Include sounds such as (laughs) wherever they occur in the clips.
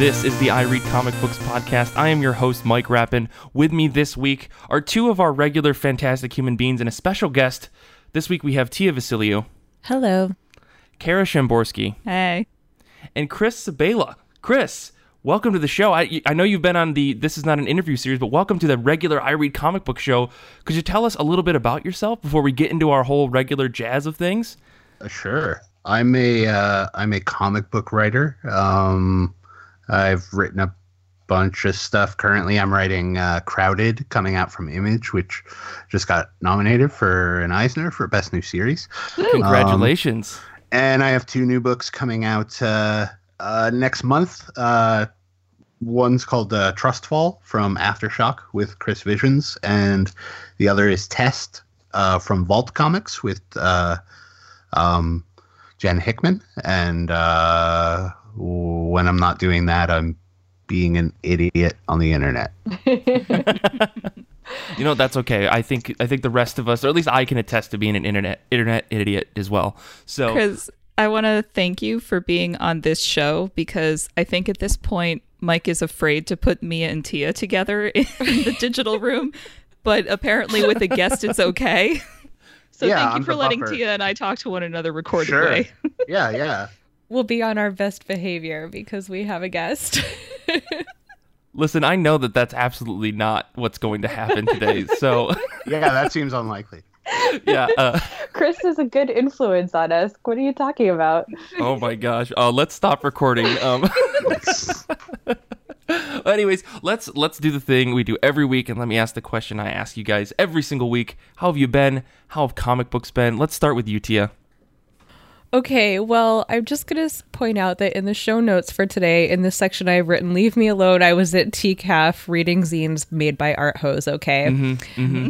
This is the I Read Comic Books podcast. I am your host, Mike Rappin. With me this week are two of our regular fantastic human beings and a special guest. This week we have Tia Vasiliou, Hello. Kara Shamborsky, Hey. and Chris Sebela. Chris, welcome to the show. I, I know you've been on the This Is Not an Interview series, but welcome to the regular I Read Comic Book show. Could you tell us a little bit about yourself before we get into our whole regular jazz of things? Uh, Sure. I'm a uh, I'm a comic book writer. Um, I've written a bunch of stuff. Currently, I'm writing uh, Crowded, coming out from Image, which just got nominated for an Eisner for Best New Series. Congratulations. And I have two new books coming out uh, uh, next month. Uh, one's called uh, Trustfall from Aftershock with Chris Visions, and the other is Test uh, from Vault Comics with uh, um, Jen Hickman. And uh, when I'm not doing that, I'm being an idiot on the internet. (laughs) You know that's okay. I think I think the rest of us, or at least I, can attest to being an internet internet idiot as well. So because I want to thank you for being on this show because I think at this point, Mike is afraid to put Mia and Tia together in (laughs) the digital room, but apparently with a guest, it's okay. (laughs) So Yeah, thank you I'm for letting buffer. Tia and I talk to one another recorded Sure. way. yeah, yeah. We'll be on our best behavior because we have a guest. (laughs) listen, I know that that's absolutely not what's going to happen today. So (laughs) Yeah, that seems unlikely. yeah. Uh, Chris is a good influence on us. What are you talking about? oh my gosh. Uh, let's stop recording. Um, (laughs) anyways, let's let's do the thing we do every week, and let me ask the question I ask you guys every single week. How have you been? How have comic books been? Let's start with you, Tia. Okay, well, I'm just going to point out that in the show notes for today, in this section I've written, Leave Me Alone, I was at TCAF reading zines made by Art Hose, okay?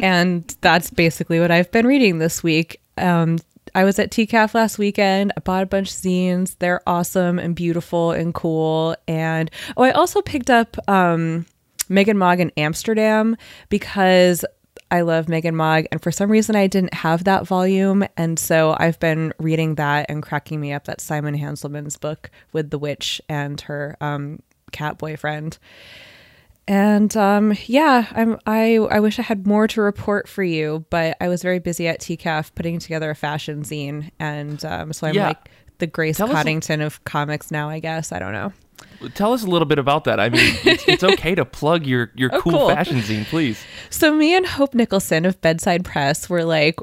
And that's basically what I've been reading this week. Um, I was at TCAF last weekend. I bought a bunch of zines. They're awesome and beautiful and cool. And oh, I also picked up um, Megg and Mogg in Amsterdam because I love Megg and Mogg. And for some reason, I didn't have that volume. And so I've been reading that and cracking me up. That's Simon Hanselmann's book with the witch and her um, cat boyfriend. And um, yeah, I'm I I wish I had more to report for you, but I was very busy at TCAF putting together a fashion zine, and um, so I'm Yeah. like the Grace a- of comics now. I guess I don't know. Tell us a little bit about that. I mean, it's, it's (laughs) okay to plug your your Oh, cool, cool. fashion zine, please. So me and Hope Nicholson of Bedside Press were like,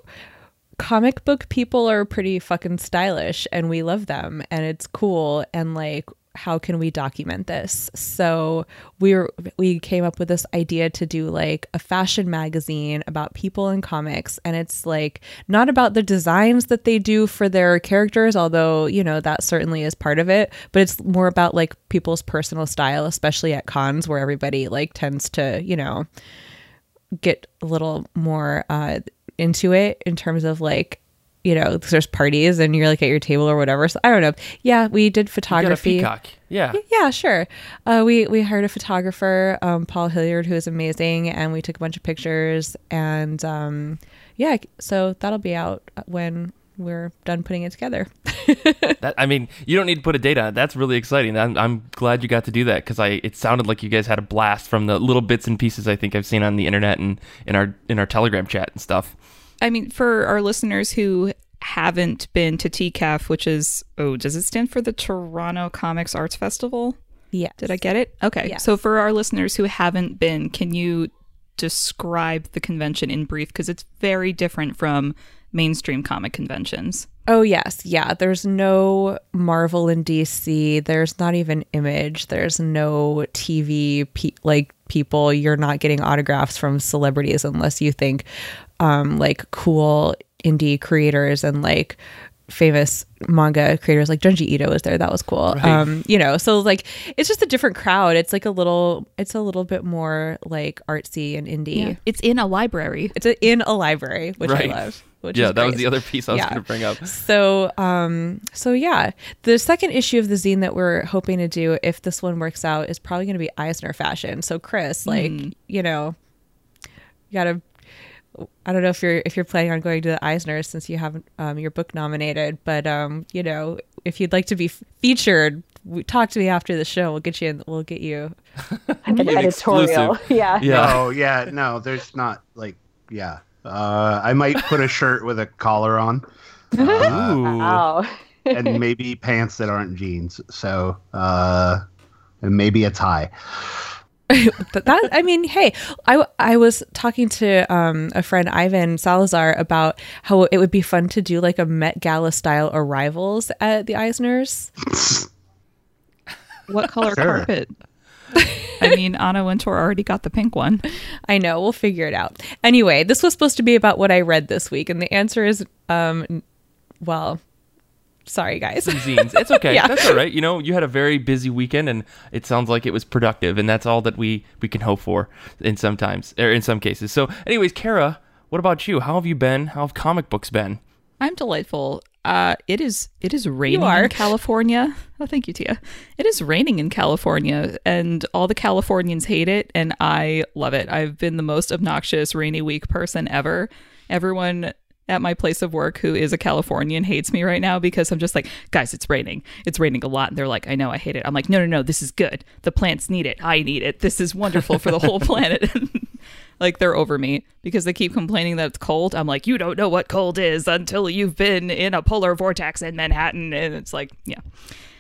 comic book people are pretty fucking stylish, and we love them, and it's cool, and like. How can we document this? So we were we came up with this idea to do like a fashion magazine about people in comics and it's like not about the designs that they do for their characters although you know that certainly is part of it but it's more about like people's personal style especially at cons where everybody like tends to you know get a little more uh, into it in terms of like you know there's parties and you're like at your table or whatever so i don't know yeah we did You got a photography peacock. Yeah. yeah sure uh, we we hired a photographer um, paul hilliard who is amazing and we took a bunch of pictures and um, yeah so that'll be out when we're done putting it together (laughs) That, I mean, you don't need to put a date on it. That's really exciting. I'm, I'm glad you got to do that because I it sounded like you guys had a blast from the little bits and pieces I think I've seen on the internet and in our in our Telegram chat and stuff. I mean, for our listeners who haven't been to TCAF, which is, oh, does it stand for the Toronto Comics Arts Festival? yeah Did I get it? Okay. Yes. So for our listeners who haven't been, can you describe the convention in brief? Because it's very different from mainstream comic conventions. Oh yes, yeah. There's no Marvel in DC. There's not even Image. There's no TV pe- like people. You're not getting autographs from celebrities unless you think um like cool indie creators and like famous manga creators like Junji Ito is there. That was cool. Um, you know, so like it's just a different crowd. It's like a little it's a little bit more like artsy and indie. It's in a library. It's a, in a library, which Right. I love. Which yeah, is that was the other piece I was Yeah. going to bring up. So, um, so yeah, the second issue of the zine that we're hoping to do, if this one works out, is probably going to be Eisner fashion. So, Chris, like, you know, you gotta. I don't know if you're if you're planning on going to the Eisner since you haven't um, your book nominated, but um, you know, if you'd like to be f- featured, we, talk to me after the show. We'll get you. In, we'll get you. (laughs) An An editorial. exclusive. (laughs) Yeah. Yeah. Oh (laughs) yeah, no, there's not like yeah. Uh, I might put a shirt with a collar on, uh, Ooh. Wow. and maybe pants that aren't jeans. So uh, and maybe a tie. (laughs) But that I mean, hey, I I was talking to um, a friend Ivan Salazar about how it would be fun to do like a Met Gala style arrivals at the Eisners. What color Sure. carpet? I mean, Anna Wintour already got the pink one. I know, we'll figure it out. Anyway, this was supposed to be about what I read this week, and the answer is, um, well, sorry guys. Some zines. It's okay. (laughs) Yeah. That's all right. You know, you had a very busy weekend, and it sounds like it was productive, and that's all that we we can hope for in sometimes or in some cases. So, anyways, Kara, what about you? How have you been? How have comic books been? I'm delightful. Uh, it is it is raining are. in California. (laughs) Oh, thank you, Tia. It is raining in California, and all the Californians hate it, and I love it. I've been the most obnoxious rainy week person ever. Everyone at my place of work who is a Californian hates me right now because I'm just like, guys, it's raining. It's raining a lot, and they're like, I know, I hate it. I'm like, no, no, no, this is good. The plants need it. I need it. This is wonderful for the whole (laughs) planet. (laughs) like they're over me because they keep complaining that it's cold. I'm like, you don't know what cold is until you've been in a polar vortex in Manhattan, and it's like, yeah.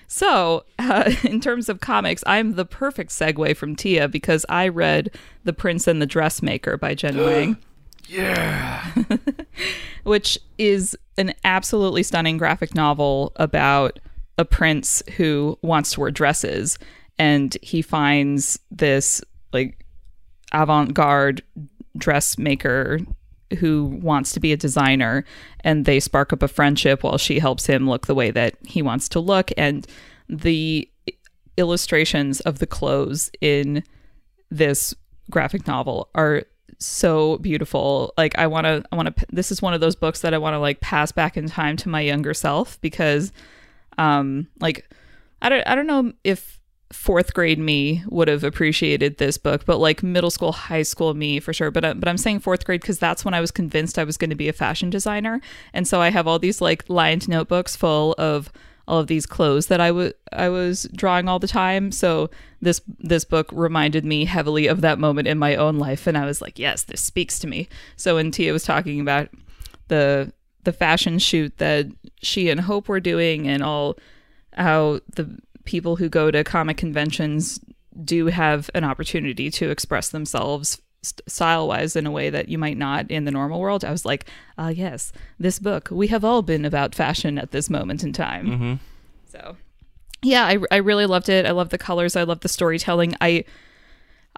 So, uh, (laughs) in terms of comics, I'm the perfect segue from Tia because I read The Prince and the Dressmaker by Jen (gasps) Wang. Yeah. (laughs) which is an absolutely stunning graphic novel about a prince who wants to wear dresses and he finds this like avant-garde dressmaker who wants to be a designer and they spark up a friendship while she helps him look the way that he wants to look and the illustrations of the clothes in this graphic novel are so beautiful. Like I want to I want to this is one of those books that I want to like pass back in time to my younger self because um like I don't I don't know if fourth grade me would have appreciated this book, but like middle school, high school me for sure. But I, but I'm saying fourth grade because that's when I was convinced I was going to be a fashion designer, and so I have all these like lined notebooks full of all of these clothes that I wa- I was drawing all the time. So this this book reminded me heavily of that moment in my own life, and I was like, yes, this speaks to me. So when Tia was talking about the the fashion shoot that she and Hope were doing, and all how the people who go to comic conventions do have an opportunity to express themselves style wise in a way that you might not in the normal world. I was like, ah, yes, this book. We have all been about fashion at this moment in time. Mm-hmm. So, yeah, I, I really loved it. I love the colors. I love the storytelling. I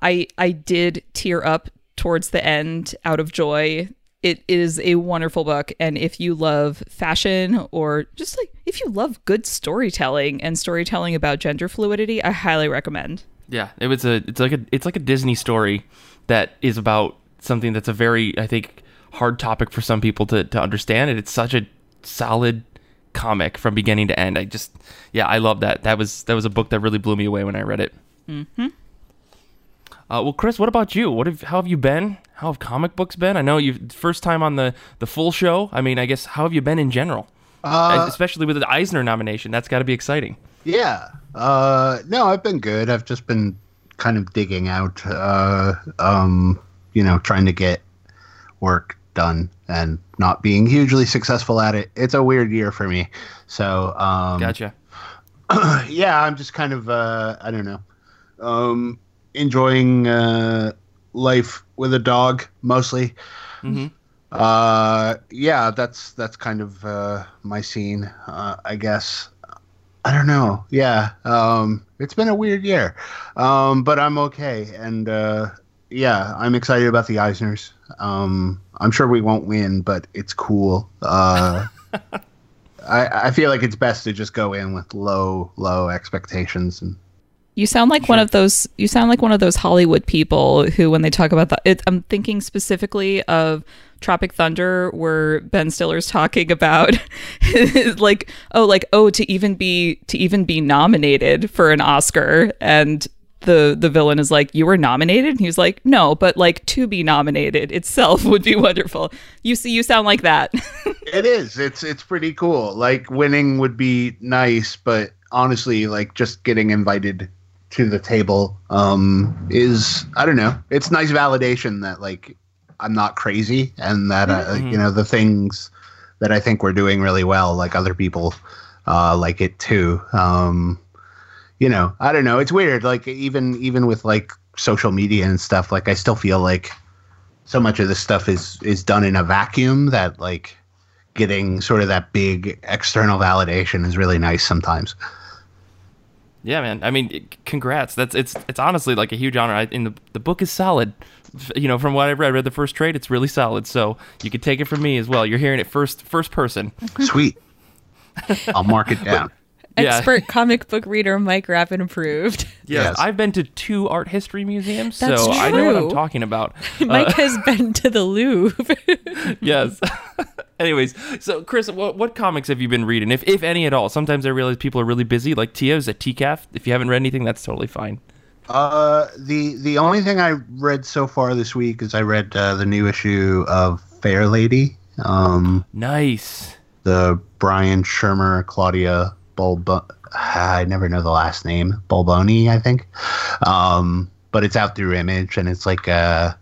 I I did tear up towards the end out of joy. It is a wonderful book, and if you love fashion or just like if you love good storytelling and storytelling about gender fluidity, I highly recommend. Yeah, it was a it's like a it's like a Disney story that is about something that's a very I think hard topic for some people to to understand and it's such a solid comic from beginning to end. I just yeah, I love that. That was that was a book that really blew me away when I read it. Mm-hmm. Uh, well, Chris, what about you? What have how have you been? How have comic books been? I know you first time on the the full show. I mean, I guess how have you been in general? Uh, Especially with the Eisner nomination. That's got to be exciting. Yeah. Uh, no, I've been good. I've just been kind of digging out, uh, um, you know, trying to get work done and not being hugely successful at it. It's a weird year for me. So, um, Gotcha. (clears throat) yeah, I'm just kind of, uh, I don't know, um, enjoying uh, life with a dog mostly. hmm Uh, yeah, that's that's kind of uh, my scene, uh, I guess. I don't know. Yeah, um, it's been a weird year, um, but I'm okay, and uh, yeah, I'm excited about the Eisners. Um, I'm sure we won't win, but it's cool. Uh, (laughs) I, I feel like it's best to just go in with low, low expectations and You sound like one of those. You sound like one of those Hollywood people who, when they talk about the, it, I'm thinking specifically of Tropic Thunder, where Ben Stiller's talking about, (laughs) like, oh, like, oh, to even be to even be nominated for an Oscar, and the the villain is like, you were nominated, and he's like, no, but like to be nominated itself would be wonderful. You see, you sound like that. (laughs) It is. It's it's pretty cool. Like winning would be nice, but honestly, like just getting invited to the table um, is I don't know. It's nice validation that like I'm not crazy and that uh, Mm-hmm. you know the things that I think we're doing really well, like other people uh, like it too. Um, you know, I don't know. It's weird. Like even even with like social media and stuff, like I still feel like so much of this stuff is is done in a vacuum that like getting sort of that big external validation is really nice sometimes. Yeah, man. I mean, congrats. That's it's it's honestly like a huge honor. I, and the the book is solid. You know, from what I read, I read the first trade. It's really solid. So you could take it from me as well. You're hearing it first first person. Sweet. (laughs) I'll mark it down. Yeah. Expert comic book reader Mike Rappin approved. (laughs) Yes. I've been to two art history museums, That's so I know what I'm talking about. (laughs) Mike has been to the Louvre. (laughs) yes. Anyways, so Chris, what, what comics have you been reading, if if any at all? Sometimes I realize people are really busy. Like Tia's at TCAF. If you haven't read anything, that's totally fine. Uh, the the only thing I read so far this week is I read uh, the new issue of Fair Lady. Um, Nice. the Brian Schirmer, Claudia Bulb. I never know the last name. Bulboni, I think. Um, but it's out through Image, and it's like a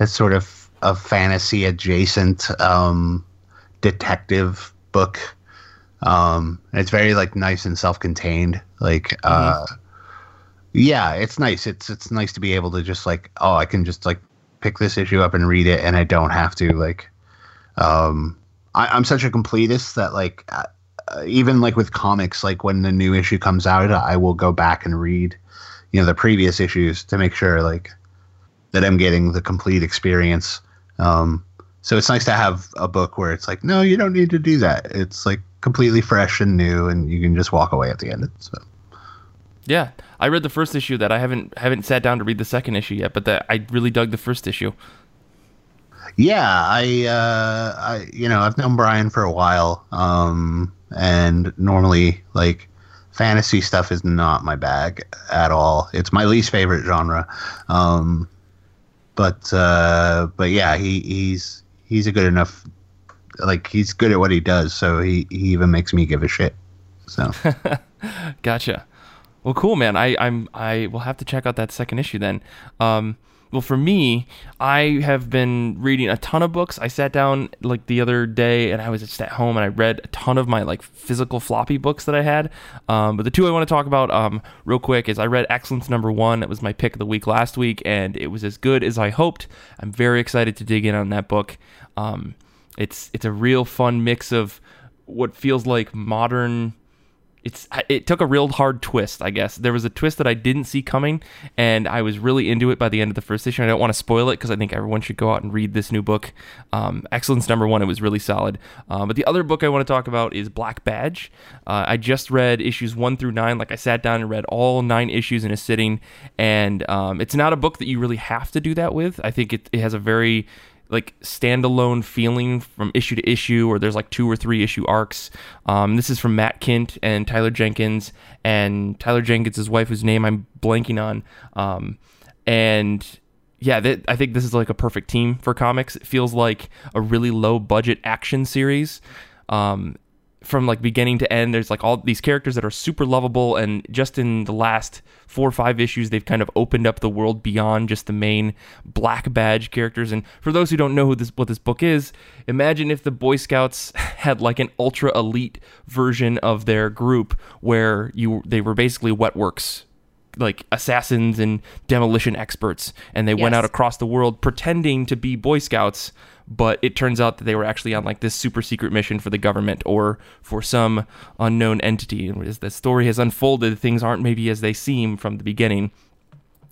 it's sort of a fantasy adjacent um, detective book. Um, and it's very like nice and self-contained. Like, uh, yeah, it's nice. It's it's nice to be able to just like, oh, I can just like pick this issue up and read it, and I don't have to like um I, i'm such a completist that like uh, uh, even like with comics like when the new issue comes out i will go back and read you know the previous issues to make sure like that i'm getting the complete experience um so it's nice to have a book where it's like no you don't need to do that it's like completely fresh and new and you can just walk away at the end so Yeah, I read the first issue. That I haven't haven't sat down to read the second issue yet, but that I really dug the first issue. Yeah, I, uh, I, you know, I've known Brian for a while, um, and normally, like, fantasy stuff is not my bag at all. It's my least favorite genre, um, but, uh, but yeah, he, he's he's a good enough, like, he's good at what he does, so he, he even makes me give a shit. So (laughs) Gotcha. Well, cool, man. I I'm I will have to check out that second issue then. Um, well, for me, I have been reading a ton of books. I sat down like the other day and I was just at home and I read a ton of my like physical floppy books that I had. Um, but the two I want to talk about um, real quick is I read Excellence Number One. It was my pick of the week last week and it was as good as I hoped. I'm very excited to dig in on that book. Um, it's it's a real fun mix of what feels like modern it's it took a real hard twist i guess. There was a twist that i didn't see coming and i was really into it by the end of the first issue. I don't want to spoil it because i think everyone should go out and read this new book. Um, excellence number one it was really solid. Um, but the other book i want to talk about is black badge. Uh, i just read issues one through nine. Like i sat down and read all nine issues in a sitting and um, it's not a book that you really have to do that with. I think it, it has a very like standalone feeling from issue to issue, or there's like two or three issue arcs. Um, this is from Matt Kindt and Tyler Jenkins, and Tyler Jenkins' wife, whose name I'm blanking on. Um, and yeah, that, I think this is like a perfect team for comics. It feels like a really low budget action series. Um, from like beginning to end there's like all these characters that are super lovable and just in the last four or five issues they've kind of opened up the world beyond just the main black badge characters. And for those who don't know who this what this book is imagine if the boy scouts (laughs) had like an ultra elite version of their group where you they were basically wet works like assassins and demolition experts and they went out across the world pretending to be boy scouts but it turns out that they were actually on like this super secret mission for the government or for some unknown entity and as the story has unfolded things aren't maybe as they seem from the beginning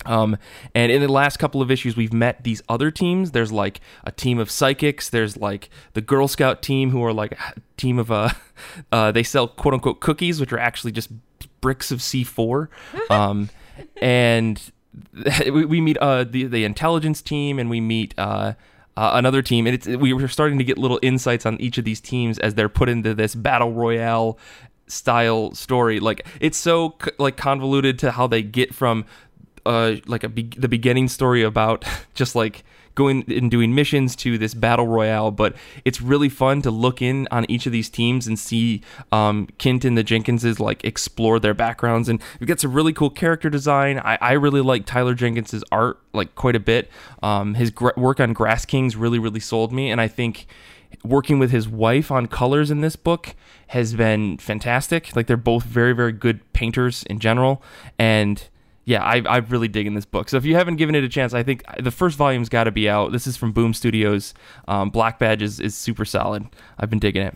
um, and in the last couple of issues, we've met these other teams. There's like a team of psychics. There's like the Girl Scout team, who are like a team of uh, (laughs) uh they sell quote unquote cookies, which are actually just bricks of C4. Um, and (laughs) we, we meet uh the the intelligence team, and we meet uh. Uh, another team, and it's we were starting to get little insights on each of these teams as they're put into this battle royale style story. Like it's so like convoluted to how they get from uh like a be- the beginning story about (laughs) just like going and doing missions to this battle royale. But it's really fun to look in on each of these teams and see um, Kindt and the Jenkinses like explore their backgrounds, and we get some really cool character design. I, I really like Tyler Jenkins's art like quite a bit. Um, his gr- work on Grass Kings really really sold me, and I think working with his wife on colors in this book has been fantastic. Like they're both very, very good painters in general, and yeah, I, I'm really digging this book. So if you haven't given it a chance, I think the first volume's got to be out. This is from Boom Studios. Um, Black Badge is, is super solid. I've been digging it.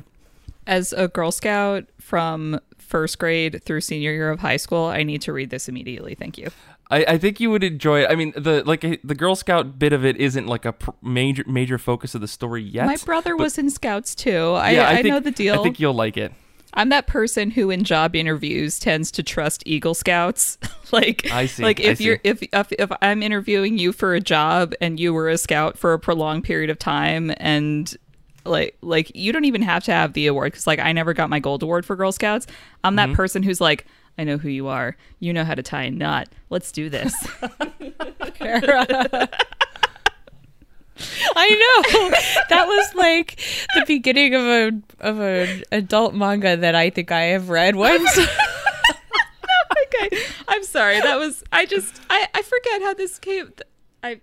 As a Girl Scout from first grade through senior year of high school, I need to read this immediately. Thank you. I, I think you would enjoy it. I mean, the like the Girl Scout bit of it isn't like a pr- major major focus of the story yet. My brother was in Scouts too. I, yeah, I, think, know the deal. I think you'll like it. I'm that person who in job interviews tends to trust Eagle Scouts. (laughs) like I see, like if see. you're if, if if I'm interviewing you for a job and you were a scout for a prolonged period of time and like like you don't even have to have the award cuz like I never got my gold award for Girl Scouts. I'm that Mm-hmm. person who's like I know who you are. You know how to tie a knot. Let's do this. (laughs) (laughs) I know that was like the beginning of a of an adult manga that I think I have read once. (laughs) okay. I'm sorry. That was I just I I forget how this came I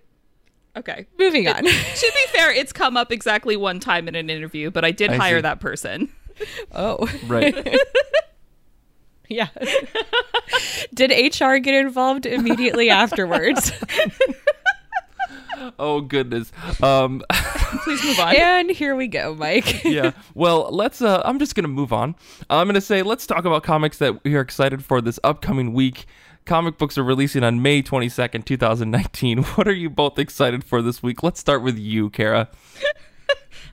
Okay. Moving on. (laughs) to be fair, it's come up exactly one time in an interview, but I did I hire see. that person. Oh, Right. (laughs) yeah. Did HR get involved immediately afterwards? Oh goodness. Um, (laughs) Please move on. and here we go, Mike. (laughs) yeah. Well, let's. Uh, I'm just gonna move on. I'm gonna say let's talk about comics that we are excited for this upcoming week. Comic books are releasing on May 22nd, 2019. (laughs) What are you both excited for this week? Let's start with you, Kara.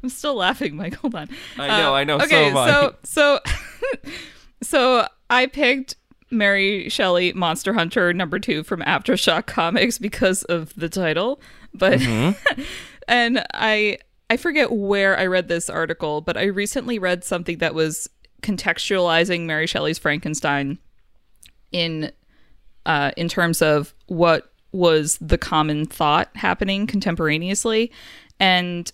I'm still laughing, Mike. Hold on. I know, I know, so Okay, am I. so so so I picked Mary Shelley Monster Hunter number two from Aftershock Comics because of the title, but Mm-hmm. (laughs) and I I forget where I read this article, but I recently read something that was contextualizing Mary Shelley's Frankenstein in uh, in terms of what was the common thought happening contemporaneously. And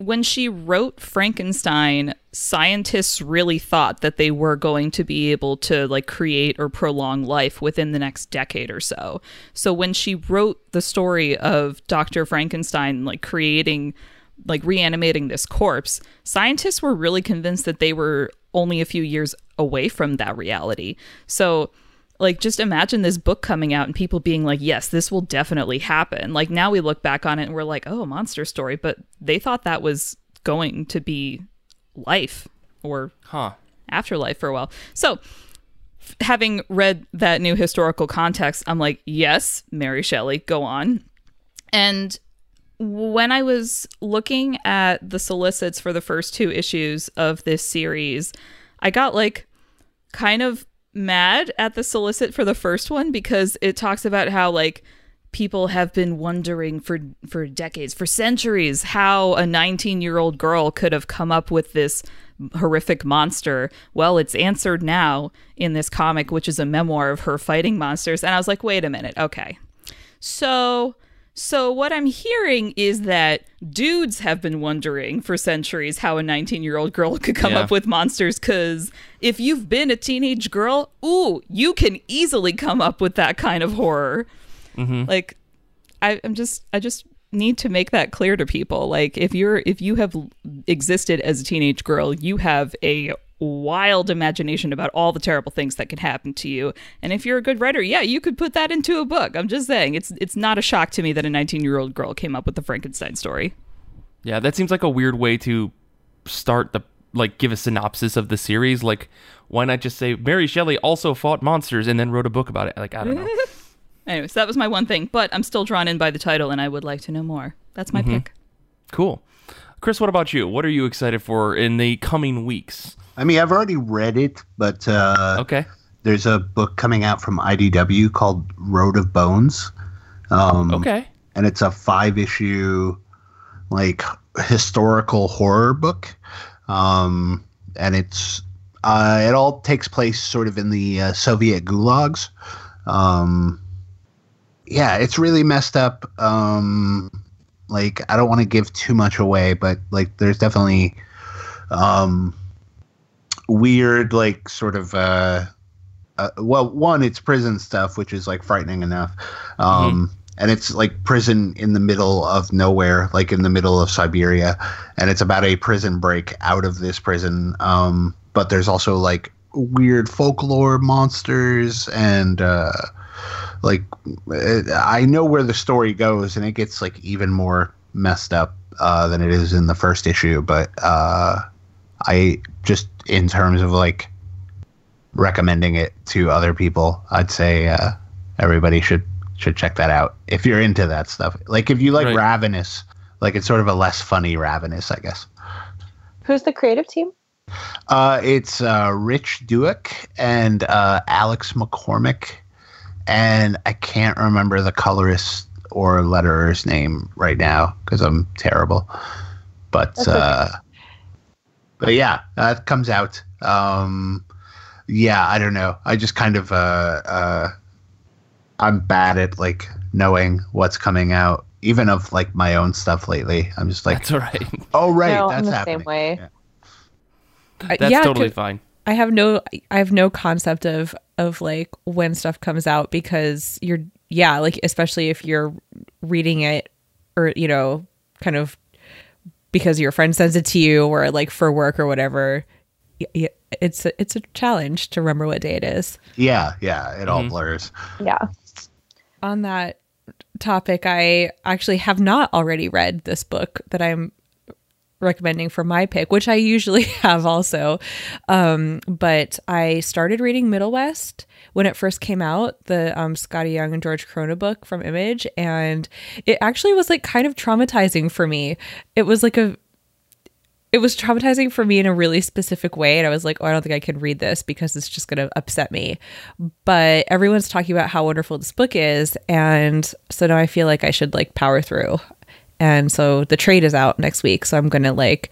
when she wrote Frankenstein, scientists really thought that they were going to be able to like create or prolong life within the next decade or so. So when she wrote the story of Dr. Frankenstein like creating like reanimating this corpse, scientists were really convinced that they were only a few years away from that reality. So like just imagine this book coming out and people being like yes this will definitely happen. Like now we look back on it and we're like oh monster story but they thought that was going to be life or Huh. afterlife for a while. So f- having read that new historical context i'm like yes mary shelley go on. And when I was looking at the solicits for the first two issues of this series, I got like kind of mad at the solicit for the first one because it talks about how like people have been wondering for for decades, for centuries, how a 19-year-old girl could have come up with this horrific monster. Well, it's answered now in this comic which is a memoir of her fighting monsters. And I was like, "Wait a minute. Okay. So so what I'm hearing is that dudes have been wondering for centuries how a 19-year-old girl could come Yeah. up with monsters cuz if you've been a teenage girl, ooh, you can easily come up with that kind of horror. Mm-hmm. Like I, I'm just I just need to make that clear to people. Like if you're if you have existed as a teenage girl, you have a wild imagination about all the terrible things that can happen to you. And if you're a good writer, yeah, you could put that into a book. I'm just saying it's it's not a shock to me that a 19-year-old girl came up with the Frankenstein story. Yeah, that seems like a weird way to start the like give a synopsis of the series. Like, why not just say Mary Shelley also fought monsters and then wrote a book about it? Like, I don't know. (laughs) Anyways, that was my one thing, but I'm still drawn in by the title and I would like to know more. That's my mm-hmm. pick. cool. Chris, what about you? What are you excited for in the coming weeks? I mean, I've already read it, but uh, Okay. there's a book coming out from IDW called Road of Bones. Um, Okay. and it's a five issue like historical horror book um, and it's uh, it all takes place sort of in the uh, soviet gulags um, yeah it's really messed up um, like I don't want to give too much away, but like there's definitely um weird like sort of uh, uh well one it's prison stuff which is like frightening enough um mm-hmm. and it's like prison in the middle of nowhere like in the middle of Siberia and it's about a prison break out of this prison um but there's also like weird folklore monsters and uh like I know where the story goes, and it gets like even more messed up uh, than it is in the first issue. But uh, I just in terms of like recommending it to other people, I'd say uh, everybody should should check that out if you're into that stuff. Like if you like right. Ravenous, like it's sort of a less funny Ravenous, I guess. Who's the creative team? Uh, it's uh, Rich Douek and uh, Alex McCormick and I can't remember the colorist or letterer's name right now because I'm terrible. But okay. Uh, but yeah, that comes out. Um, yeah, I don't know. I just kind of uh, uh, I'm bad at like knowing what's coming out, even of like my own stuff lately. I'm just like, that's all right. (laughs) Oh right, no, that's the happening. Same way. Yeah. That's yeah, totally fine. I have no I have no concept of of like when stuff comes out because you're yeah like especially if you're reading it or you know kind of because your friend sends it to you or like for work or whatever it's a, it's a challenge to remember what day it is. Yeah yeah it all mm-hmm. blurs. Yeah. On that topic i actually have not already read this book that i'm recommending for my pick, which I usually (laughs) have also. Um, but I started reading Middle West when it first came out, the um, Skottie Young and Jorge Corona book from Image, and it actually was like kind of traumatizing for me. It was like a it was traumatizing for me in a really specific way. And I was like, oh, I don't think I can read this because it's just going to upset me. But everyone's talking about how wonderful this book is. And so now I feel like I should like power through. And so the trade is out next week. So I'm going to like,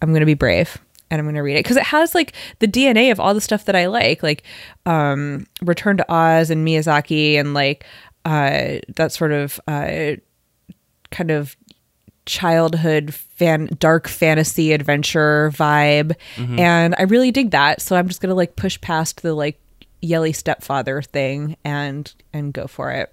I'm going to be brave and I'm going to read it because it has like the DNA of all the stuff that I like, like um, Return to Oz and Miyazaki and like uh, that sort of uh, kind of childhood fan dark fantasy adventure vibe mm-hmm. and i really dig that so i'm just gonna like push past the like yelly stepfather thing and and go for it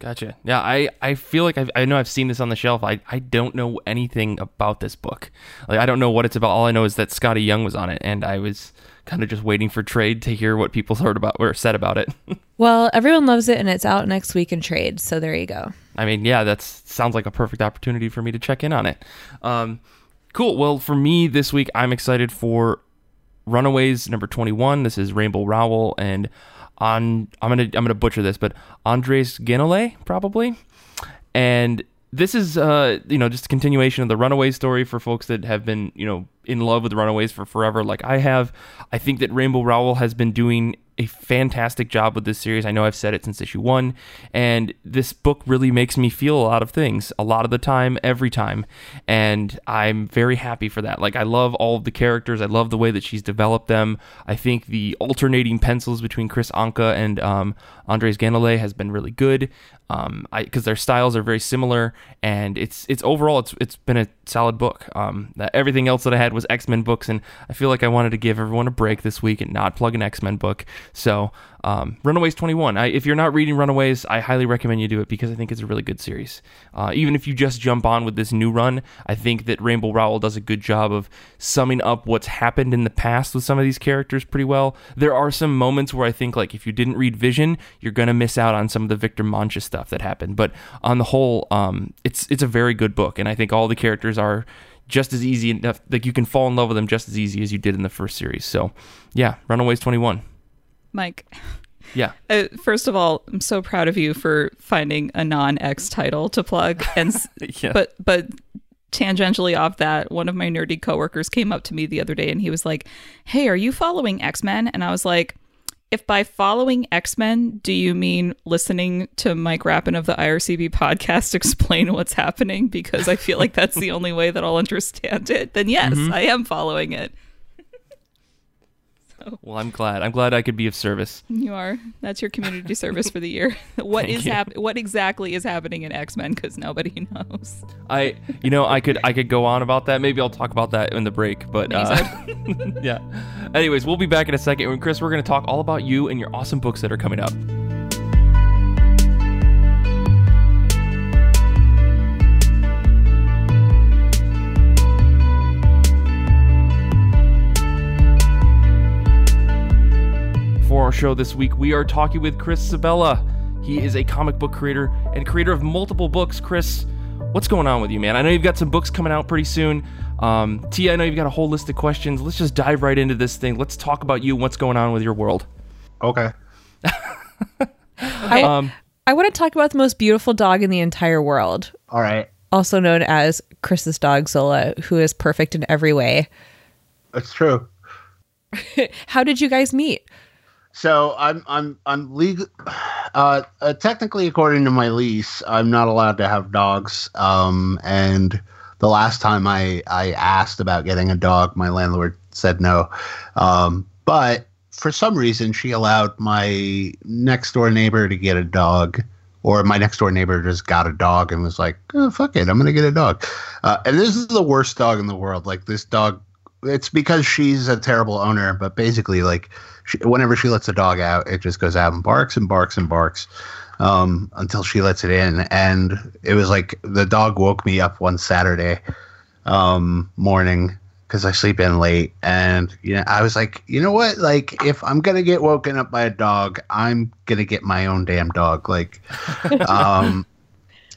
Gotcha. Yeah, I, I feel like I've, I know I've seen this on the shelf. I, I don't know anything about this book. Like I don't know what it's about. All I know is that Skottie Young was on it, and I was kind of just waiting for trade to hear what people (laughs) heard about or said about it. (laughs) well, everyone loves it, and it's out next week in trade. So there you go. I mean, yeah, that sounds like a perfect opportunity for me to check in on it. Um, cool. Well, for me this week, I'm excited for Runaways number 21. This is Rainbow Rowell and on I'm gonna I'm gonna butcher this, but Andres Genolet probably, and this is uh you know just a continuation of the Runaway story for folks that have been you know in love with Runaways for forever, like I have. I think that Rainbow Rowell has been doing a fantastic job with this series. I know I've said it since issue one, and this book really makes me feel a lot of things a lot of the time, every time. And I'm very happy for that. Like, I love all of the characters, I love the way that she's developed them. I think the alternating pencils between Kris Anka and um, Andres Genolet has been really good um, because their styles are very similar, and it's it's overall it's it's been a solid book. Um, everything else that I had was X Men books, and I feel like I wanted to give everyone a break this week and not plug an X Men book. So, um, Runaways 21. I, if you're not reading Runaways, I highly recommend you do it because I think it's a really good series. Uh, even if you just jump on with this new run, I think that Rainbow Rowell does a good job of summing up what's happened in the past with some of these characters pretty well. There are some moments where I think, like, if you didn't read Vision, you're going to miss out on some of the Victor Mancha stuff that happened. But on the whole, um, it's it's a very good book, and I think all the characters are just as easy enough like you can fall in love with them just as easy as you did in the first series so yeah runaways 21 Mike. Yeah. (laughs) Uh, first of all, I'm so proud of you for finding a non-X title to plug. And (laughs) yeah. but but tangentially off that, one of my nerdy coworkers came up to me the other day and he was like, "Hey, are you following X-Men?" And I was like, if by following X Men, do you mean listening to Mike Rappin of the IRCB podcast (laughs) explain what's happening? Because I feel like that's the only way that I'll understand it. Then yes, mm-hmm. I am following it. (laughs) Well, I'm glad. I'm glad I could be of service. You are. That's your community service for the year. (laughs) (laughs) What Thank is hap- What exactly is happening in X Men? Because nobody knows. I, you know, I could I could go on about that. Maybe I'll talk about that in the break. But uh, yeah. Anyways, we'll be back in a second. And Chris, we're going to talk all about you and your awesome books that are coming up. For our show this week, we are talking with Chris Sebela. He is a comic book creator and creator of multiple books. Chris, what's going on with you, man? I know you've got some books coming out pretty soon. Um, Tia, I know you've got a whole list of questions. Let's just dive right into this thing. Let's talk about you and what's going on with your world. Okay. (laughs) I, Um, I want to talk about the most beautiful dog in the entire world, All right. also known as Chris's dog Zola, who is perfect in every way. That's true. (laughs) How did you guys meet? So I'm I'm I'm legal. (sighs) Uh, uh, technically, according to my lease, I'm not allowed to have dogs. Um, and the last time I I asked about getting a dog, my landlord said no. Um, but for some reason, she allowed my next door neighbor to get a dog. Or my next door neighbor just got a dog and was like, oh, "Fuck it, I'm gonna get a dog." Uh, and this is the worst dog in the world. Like this dog, it's because she's a terrible owner. But basically, like she, whenever she lets a dog out, it just goes out and barks and barks and barks um, until she lets it in. And it was like the dog woke me up one Saturday um, morning because I sleep in late, and you know I was like, you know what? Like if I'm gonna get woken up by a dog, I'm gonna get my own damn dog. Like, (laughs) um,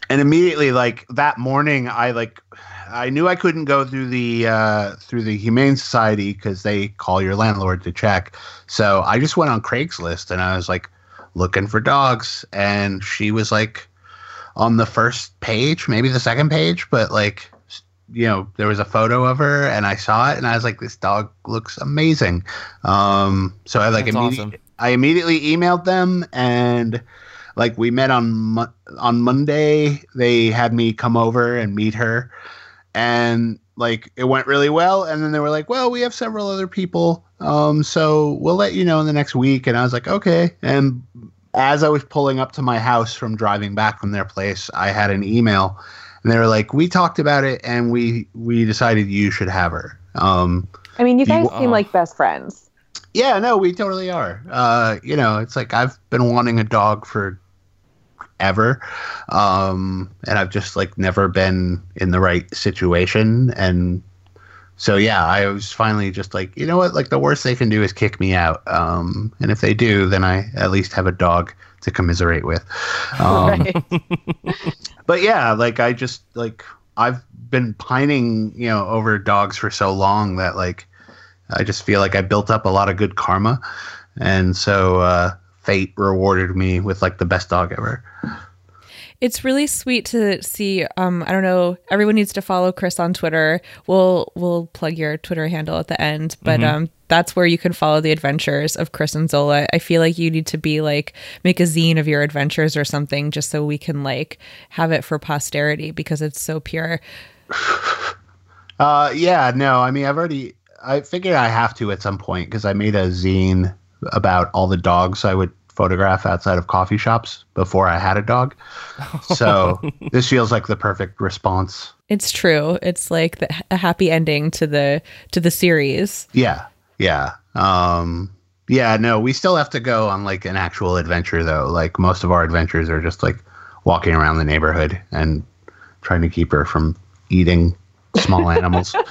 and immediately like that morning, I like. I knew I couldn't go through the uh, through the Humane Society because they call your landlord to check. So I just went on Craigslist and I was like looking for dogs, and she was like on the first page, maybe the second page, but like you know there was a photo of her and I saw it and I was like this dog looks amazing. Um, so I like That's immedi- awesome. I immediately emailed them and like we met on on Monday. They had me come over and meet her, and like it went really well. And then they were like, "Well, we have several other people, um, so we'll let you know in the next week." And I was like, "Okay." And as I was pulling up to my house from driving back from their place, I had an email, and they were like, "We talked about it, and we we decided you should have her." Um, I mean, you Do you- guys seem oh. like best friends. yeah, no, we totally are. Uh, you know, it's like I've been wanting a dog for ever. Um, and I've just like never been in the right situation. And so, yeah, I was finally just like, you know what? Like the worst they can do is kick me out. Um, and if they do, then I at least have a dog to commiserate with. (laughs) Um, right. but yeah, like I just like I've been pining, you know, over dogs for so long that like I just feel like I built up a lot of good karma, and so uh, fate rewarded me with like the best dog ever. It's really sweet to see. Um, I don't know. Everyone needs to follow Chris on Twitter. We'll we'll plug your Twitter handle at the end, but um, that's where you can follow the adventures of Chris and Zola. I feel like you need to be like make a zine of your adventures or something, just so we can like have it for posterity because it's so pure. (laughs) Uh, yeah, no, I mean I've already I figured I have to at some point because I made a zine about all the dogs I would photograph outside of coffee shops before I had a dog. So (laughs) this feels like the perfect response. It's true. It's like the, a happy ending to the to the series. Yeah, yeah, um, yeah. No, we still have to go on like an actual adventure though. Like most of our adventures are just like walking around the neighborhood and trying to keep her from eating small (laughs) animals. (laughs)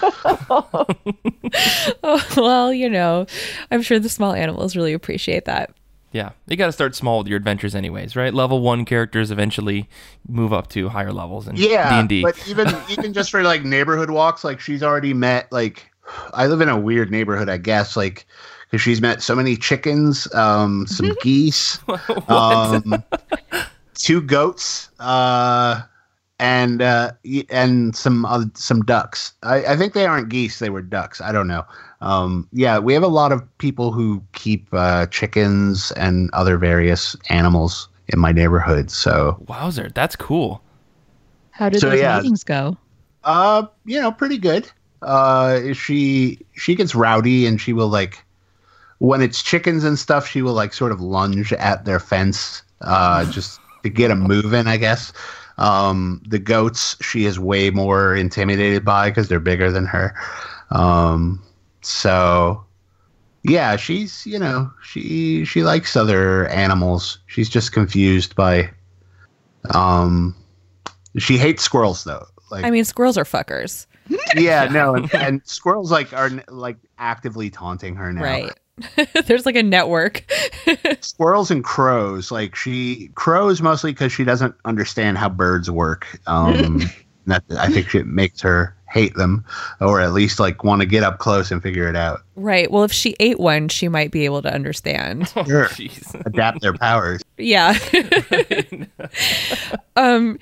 Oh, well, you know, I'm sure the small animals really appreciate that. Yeah, you got to start small with your adventures, anyways, right? Level one characters eventually move up to higher levels and yeah, D and D. but even (laughs) even just for like neighborhood walks, like she's already met like I live in a weird neighborhood, I guess, like because she's met so many chickens, um, some (laughs) geese, (laughs) um, two goats, uh, and uh, and some uh, some ducks. I, I think they aren't geese; they were ducks. I don't know. Um, yeah, we have a lot of people who keep uh, chickens and other various animals in my neighborhood. So, Wowzer, that's cool. How did So, those yeah. meetings go? uh, you know, pretty good. Uh, she she gets rowdy and she will like when it's chickens and stuff, she will like sort of lunge at their fence, uh, (sighs) just to get them moving, I guess. Um, the goats, she is way more intimidated by because they're bigger than her. Um, so yeah, she's you know she she likes other animals. She's just confused by. Um, she hates squirrels though. Like I mean, squirrels are fuckers, (laughs) yeah, no, and, and squirrels like are like actively taunting her now. right? (laughs) There's like a network. (laughs) Squirrels and crows, like she crows mostly because she doesn't understand how birds work. Um, that I think it makes her hate them, or at least like want to get up close and figure it out. right. Well, if she ate one, she might be able to understand. (laughs) Sure. Jeez. Adapt their powers. Yeah. (laughs) um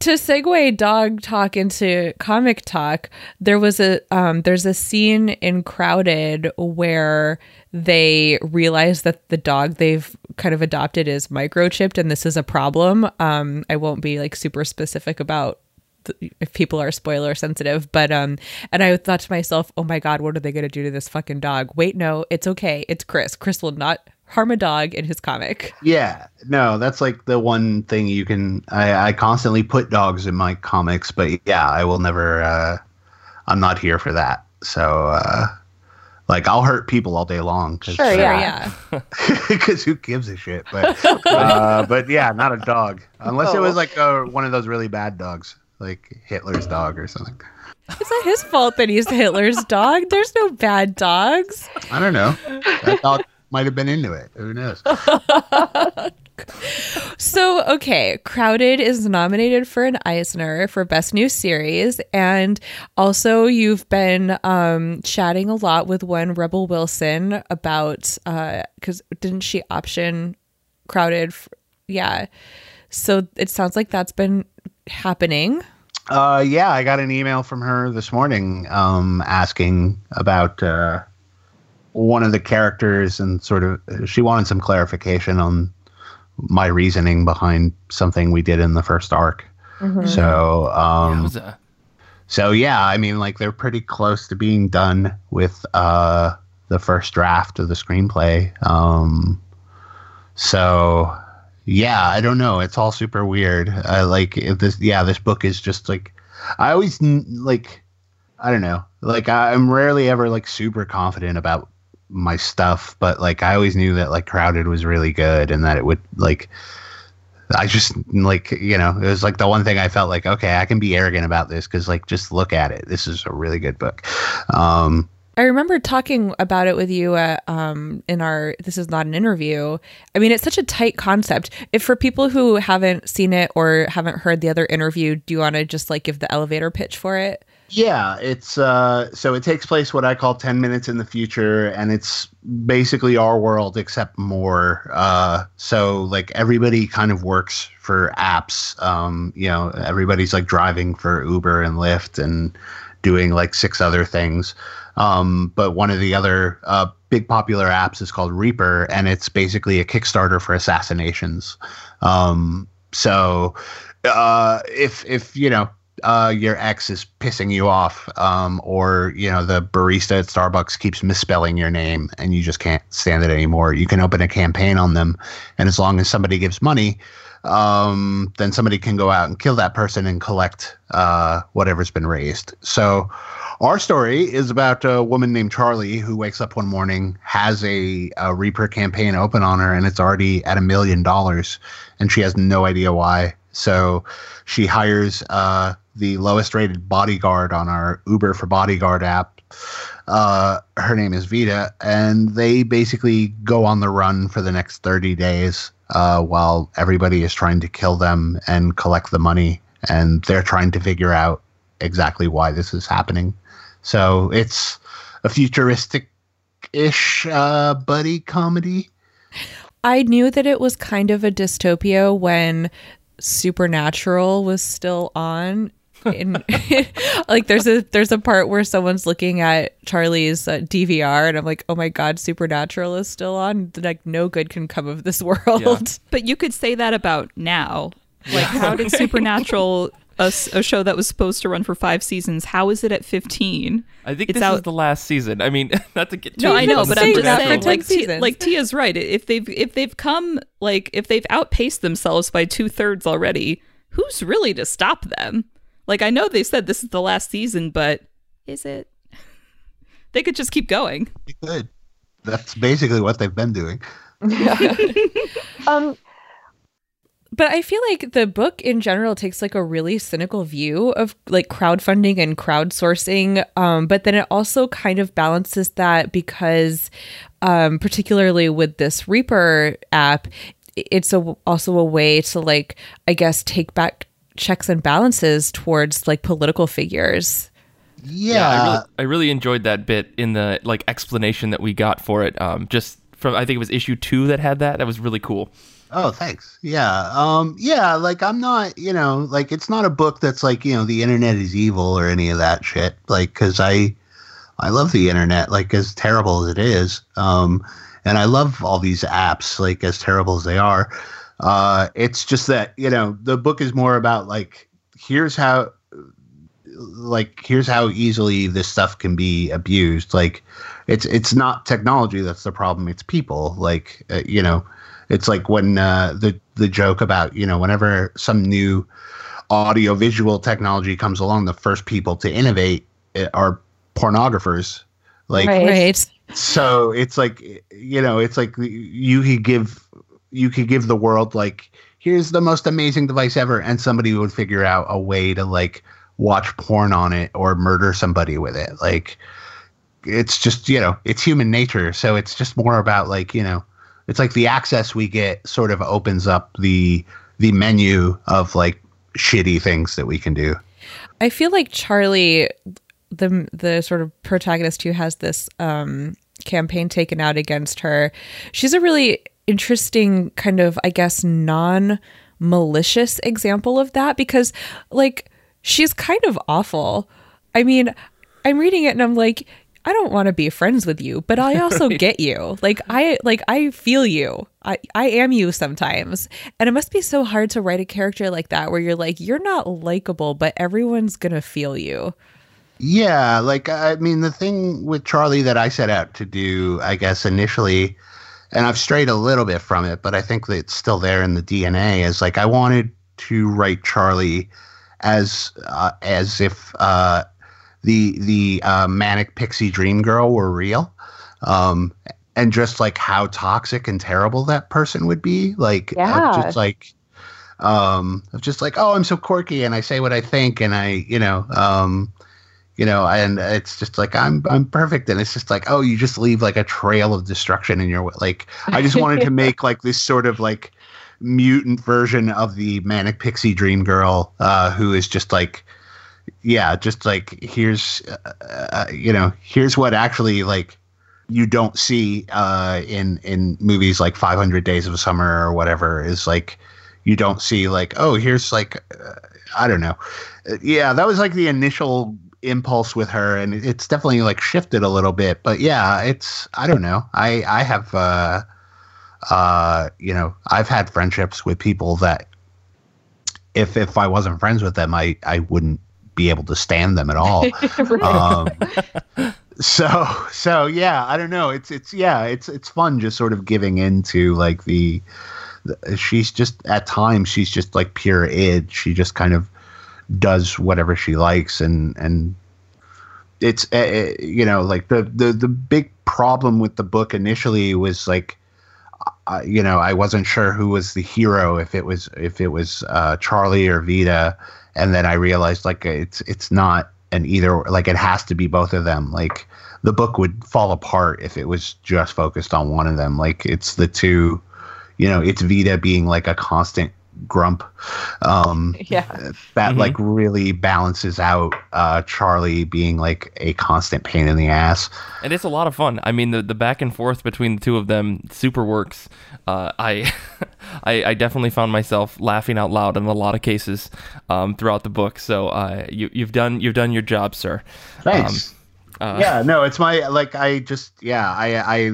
to segue dog talk into comic talk, there was a um there's a scene in Crowded where they realize that the dog they've kind of adopted is microchipped and this is a problem. Um I won't be like super specific about th- if people are spoiler sensitive but um and i thought to myself oh my god what are they going to do to this fucking dog wait no it's okay it's chris chris will not harm a dog in his comic Yeah, no, that's like the one thing you can. I, I constantly put dogs in my comics, but yeah, I will never. Uh, I'm not here for that. So, uh, like, I'll hurt people all day long. Cause, Sure, Sure, yeah. yeah (laughs) Because who gives a shit? But, (laughs) uh, but yeah, not a dog. Unless it was Oh. like uh one of those really bad dogs, like Hitler's dog or something. It's not his fault that he's Hitler's dog. There's no bad dogs. I don't know. That dog might have been into it. Who knows? (laughs) So, okay, Crowded is nominated for an Eisner for Best New Series. And also, you've been um, chatting a lot with one Rebel Wilson about, because didn't she option Crowded? f- yeah. So it sounds like that's been happening. Uh, yeah, I got an email from her this morning um, asking about uh, one of the characters and sort of she wanted some clarification on my reasoning behind something we did in the first arc. So, um, was a- so yeah, I mean, like they're pretty close to being done with uh, the first draft of the screenplay. Um, so yeah, I don't know. It's all super weird. Uh, like this, yeah, this book is just like I always like. I don't know. Like I- I'm rarely ever like super confident about my stuff, but like I always knew that like Crowded was really good and that it would like I just like you know it was like the one thing I felt like okay I can be arrogant about this because like just look at it this is a really good book um I remember talking about it with you at, um, in our this is not an interview. I mean, it's such a tight concept. If for people who haven't seen it or haven't heard the other interview, do you want to just like give the elevator pitch for it? yeah it's uh so it takes place what I call 10 minutes in the future and it's basically our world except more uh so like everybody kind of works for apps um you know everybody's like driving for Uber and Lyft and doing like six other things Um, but one of the other uh, big popular apps is called Reaper, and it's basically a Kickstarter for assassinations. Um, so uh, if if you know uh, your ex is pissing you off, um, or you know the barista at Starbucks keeps misspelling your name, and you just can't stand it anymore, you can open a campaign on them, and as long as somebody gives money, um, then somebody can go out and kill that person and collect uh, whatever's been raised. So, our story is about a woman named Charlie who wakes up one morning, has a, a Reaper campaign open on her, and it's already at a million dollars, and she has no idea why. So, she hires uh, the lowest rated bodyguard on our Uber for Bodyguard app. Uh, her name is Vita, and they basically go on the run for the next 30 days uh, while everybody is trying to kill them and collect the money. And they're trying to figure out exactly why this is happening. So it's a futuristic ish uh, buddy comedy. I knew that it was kind of a dystopia when Supernatural was still on. In, (laughs) like there's a there's a part where someone's looking at Charlie's uh, DVR and I'm like, oh my god, Supernatural is still on. Like no good can come of this (laughs) world. But you could say that about now. Like, how did (laughs) Supernatural a show that was supposed to run for five seasons. How is it at 15? I think It's this is out- the last season. I mean, not to get too No, I know, but the I'm just that for saying, 10 like, Ti- seasons. like Tia's right. If they've if they've come like if they've outpaced themselves by two thirds already, who's really to stop them? Like, I know they said this is the last season, but is it? (laughs) They could just keep going. Good. That's basically what they've been doing. (laughs) Um, But I feel like the book in general takes like a really cynical view of like crowdfunding and crowdsourcing. Um, but then it also kind of balances that because, um, particularly with this Reaper app, it's a, also a way to like, I guess, take back checks and balances towards like political figures. Yeah. I really, I really enjoyed that bit in the like explanation that we got for it. Um, just from I think it was issue two that had that. That was really cool. Oh, thanks. Yeah. Um yeah, like I'm not, you know, like it's not a book that's like, you know, the internet is evil or any of that shit. Like cuz I I love the internet like as terrible as it is. Um and I love all these apps like as terrible as they are. Uh it's just that, you know, the book is more about like here's how like here's how easily this stuff can be abused. Like it's it's not technology that's the problem, it's people. Like uh, you know, it's like when uh, the the joke about you know whenever some new audio visual technology comes along, the first people to innovate uh, are pornographers. Like Right. Right. so, it's like you know, it's like you could give you could give the world like here's the most amazing device ever, and somebody would figure out a way to like watch porn on it or murder somebody with it. Like it's just you know it's human nature so it's just more about like you know it's like the access we get sort of opens up the the menu of like shitty things that we can do I feel like Charlie, the the sort of protagonist who has this um, campaign taken out against her, she's a really interesting kind of, I guess, non malicious example of that because, like, she's kind of awful. I mean, I'm reading it and I'm like. I don't want to be friends with you, but I also (laughs) get you. Like I like I feel you. I I am you sometimes. And it must be so hard to write a character like that where you're like you're not likable, but everyone's going to feel you. yeah like i mean the thing with charlie that i set out to do i guess initially and i've strayed a little bit from it but i think that it's still there in the dna is like i wanted to write charlie as uh, as if uh, the the uh, manic pixie dream girl were real, um, and just like how toxic and terrible that person would be. Like, Yeah. just like, um, just like, oh, I'm so quirky and I say what I think and I, you know, um, you know, and it's just like I'm I'm perfect, and it's just like, oh, you just leave like a trail of destruction in your like. I just wanted to (laughs) make like this sort of like mutant version of the manic pixie dream girl, uh, who is just like yeah, just like here's uh, uh, you know here's what actually like you don't see uh, in in movies like 500 Days of Summer or whatever is like you don't see like oh here's like uh, I don't know Uh, yeah that was like the initial impulse with her and it's definitely like shifted a little bit but yeah it's I don't know. I I have uh uh you know I've had friendships with people that if if I wasn't friends with them I I wouldn't be able to stand them at all. (laughs) Right. um, (laughs) so so yeah i don't know. It's it's yeah it's it's fun just sort of giving into like the, the she's just at times she's just like pure id. She just kind of does whatever she likes and and it's uh, you know like the the the big problem with the book initially was like you know I wasn't sure who was the hero if it was if it was uh, Charlie or Vita and then I realized like it's it's not an either like it has to be both of them. Like the book would fall apart if it was just focused on one of them. Like it's the two you know it's Vita being like a constant grump um yeah. that Mhm. like really balances out uh Charlie being like a constant pain in the ass and it's a lot of fun. I mean, the the back and forth between the two of them super works. Uh, I, (laughs) I I definitely found myself laughing out loud in a lot of cases um, throughout the book. So uh, you you've done you've done your job, sir. Thanks. uh, yeah, no, it's my like I just yeah, I I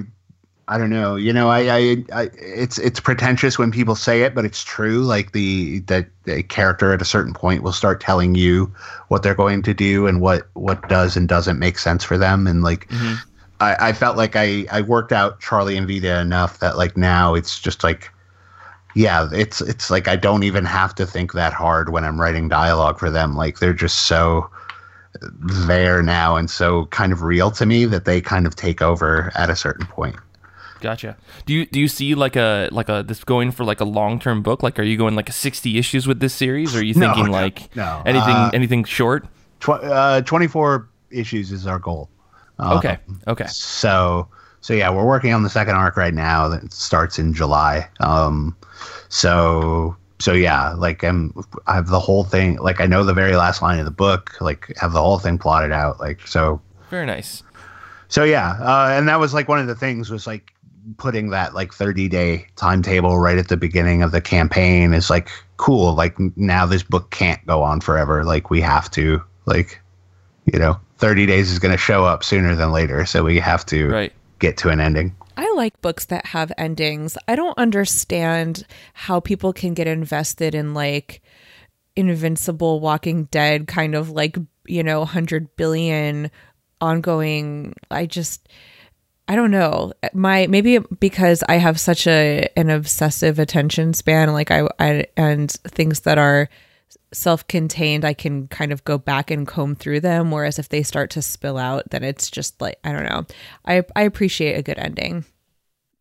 I don't know. You know, I, I, I, it's it's pretentious when people say it, but it's true. Like the that a character at a certain point will start telling you what they're going to do and what what does and doesn't make sense for them. And like, Mm-hmm. I, I felt like I I worked out Charlie and Vita enough that like now it's just like, yeah, it's it's like I don't even have to think that hard when I'm writing dialogue for them. Like they're just so there now and so kind of real to me that they kind of take over at a certain point. Gotcha. Do you do you see like a like a this going for like a long term book? Like, are you going like a sixty issues with this series? Or are you thinking no, like no. anything Uh, anything short? Tw- uh, 24 issues is our goal. Um, Okay. Okay. So, so yeah, we're working on the second arc right now that starts in July. Um, so, so yeah, like I'm, I have the whole thing. Like I know the very last line of the book. Like have the whole thing plotted out. Like so, Very nice. so yeah, uh, and that was like one of the things was like putting that like 30 day timetable right at the beginning of the campaign is like cool. Like now this book can't go on forever. Like we have to like, you know, 30 days is going to show up sooner than later. So we have to Right. get to an ending. I like books that have endings. I don't understand how people can get invested in like Invincible, Walking Dead, kind of like, you know, 100 billion ongoing. I just, I don't know. My maybe because I have such a an obsessive attention span, like I, I and things that are self-contained, I can kind of go back and comb through them. Whereas if they start to spill out, then it's just like I don't know. I I appreciate a good ending.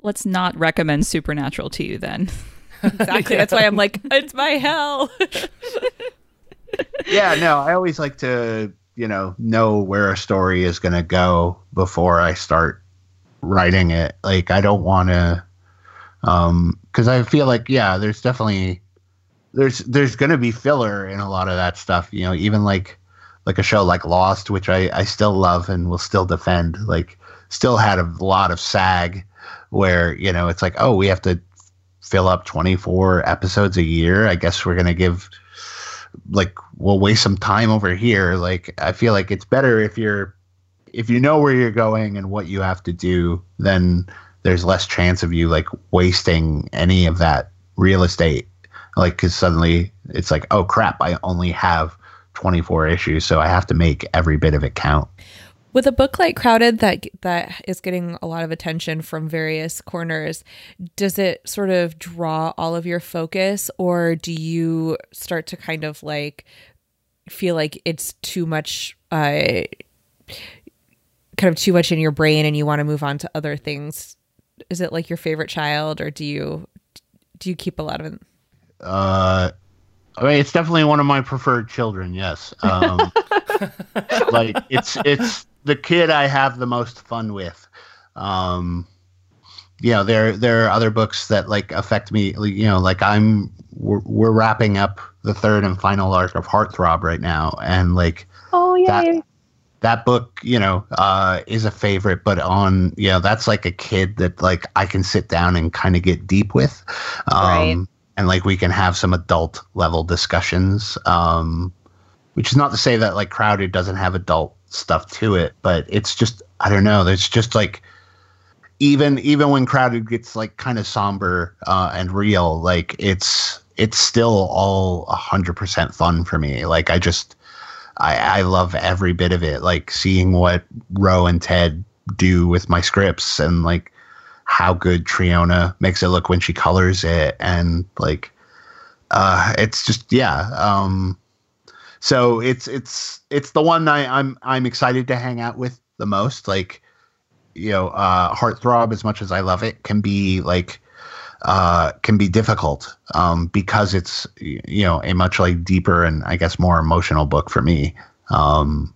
Let's not recommend Supernatural to you then. (laughs) Exactly. That's why I'm like, (laughs) it's my hell. (laughs) yeah, no, I always like to, you know, know where a story is going to go before I start writing it. Like, I don't want to, um, because I feel like, yeah, there's definitely, there's there's to be filler in a lot of that stuff. You know, even like like a show like Lost, which I I still love and will still defend. Like, still had a lot of sag where you know it's like, oh, we have to fill up 24 episodes a year. I guess we're to give like we'll waste some time over here like i feel like it's better if you're if you know where you're going and what you have to do then there's less chance of you like wasting any of that real estate. Like because suddenly it's like oh crap i only have 24 issues so i have to make every bit of it count. With a book like Crowded that that is getting a lot of attention from various corners, does it sort of draw all of your focus or do you start to kind of like feel like it's too much uh kind of too much in your brain and you want to move on to other things? Is it like your favorite child or do you do you keep a lot of it? uh I mean, it's definitely one of my preferred children. Yes, um, (laughs) like it's it's the kid I have the most fun with. Um, you know, there there are other books that like affect me. You know, like I'm we're, we're wrapping up the third and final arc of Heartthrob right now, and like Oh That- yay! That book, you know, uh, is a favorite, but on, you know, that's like a kid that like I can sit down and kind of get deep with. Um, Right. and like we can have some adult level discussions. Um, which is not to say that like Crowded doesn't have adult stuff to it, but it's just, I don't know. There's just like, even, even when Crowded gets like kind of somber, uh, and real, like it's, it's still all a hundred percent fun for me. Like I just, I, I love every bit of it. Like seeing what Ro and Ted do with my scripts and like how good Triona makes it look when she colors it. And like, uh, it's just, yeah. Um, so it's, it's, it's the one I, I'm, I'm excited to hang out with the most. Like, you know, uh, Heartthrob, as much as I love it, can be like, uh, can be difficult um, because it's you know a much like deeper and I guess more emotional book for me. Um,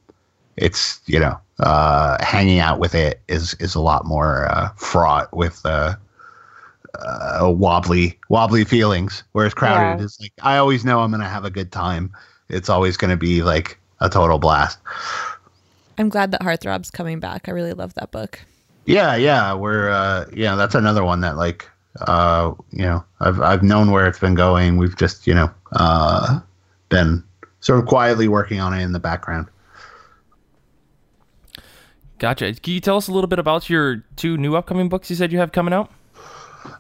it's you know uh, hanging out with it is is a lot more uh, fraught with uh, uh, wobbly wobbly feelings, whereas Crowded Yeah. is like I always know I'm gonna have a good time. It's always gonna be like a total blast. I'm glad that Heartthrob's coming back. I really love that book. Yeah, yeah, we're uh yeah, that's another one that like uh you know, I've I've known where it's been going. We've just, you know, uh been sort of quietly working on it in the background. Gotcha. Can you tell us a little bit about your two new upcoming books you said you have coming out?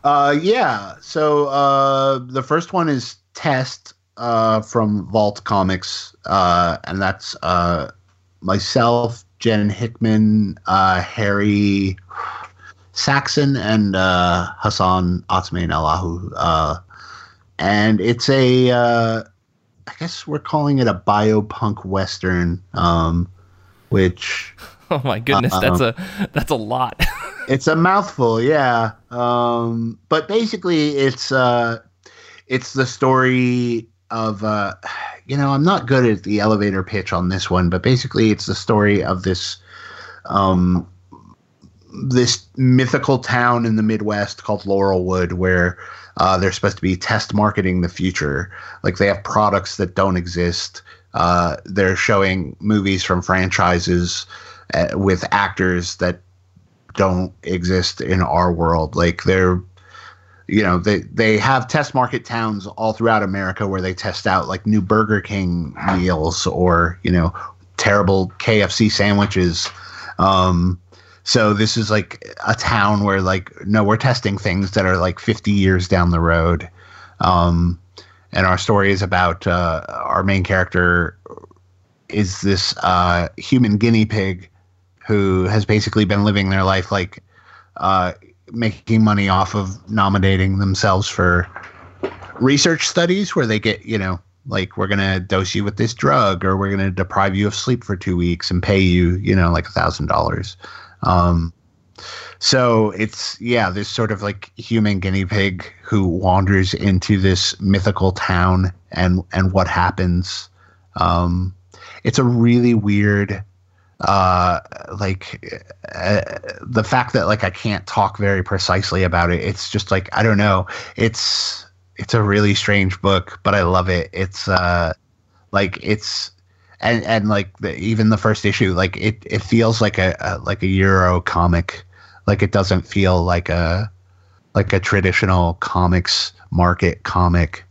Uh, yeah. So uh, the first one is Test uh, from Vault Comics, uh, and that's uh, myself, Jen Hickman, uh, Harry Saxon, and uh, Hassan Otsmane-Elhaou. Uh, and it's a, uh, I guess we're calling it a biopunk western, um, which (laughs) Oh my goodness, that's a that's a lot. (laughs) it's a mouthful, yeah. Um, but basically, it's uh, it's the story of uh, you know I'm not good at the elevator pitch on this one, but basically, it's the story of this um, this mythical town in the Midwest called Laurelwood, where uh, they're supposed to be test marketing the future. Like they have products that don't exist. Uh, they're showing movies from franchises uh, with actors that don't exist in our world. Like they're, you know, they they have test market towns all throughout America where they test out like new Burger King meals or you know terrible KFC sandwiches. Um, so this is like a town where like no, we're testing things that are like 50 years down the road. Um, and our story is about uh, our main character is this uh, human guinea pig who has basically been living their life like uh, making money off of nominating themselves for research studies where they get you know like we're gonna dose you with this drug or we're gonna deprive you of sleep for two weeks and pay you you know like a thousand dollars um, so it's yeah, this sort of like human guinea pig who wanders into this mythical town and and what happens. Um, it's a really weird uh like uh, the fact that like I can't talk very precisely about it. It's just like I don't know. It's it's a really strange book, but I love it. It's uh like it's and and like the, even the first issue like it it feels like a, a like a euro comic like it doesn't feel like a like a traditional comics market comic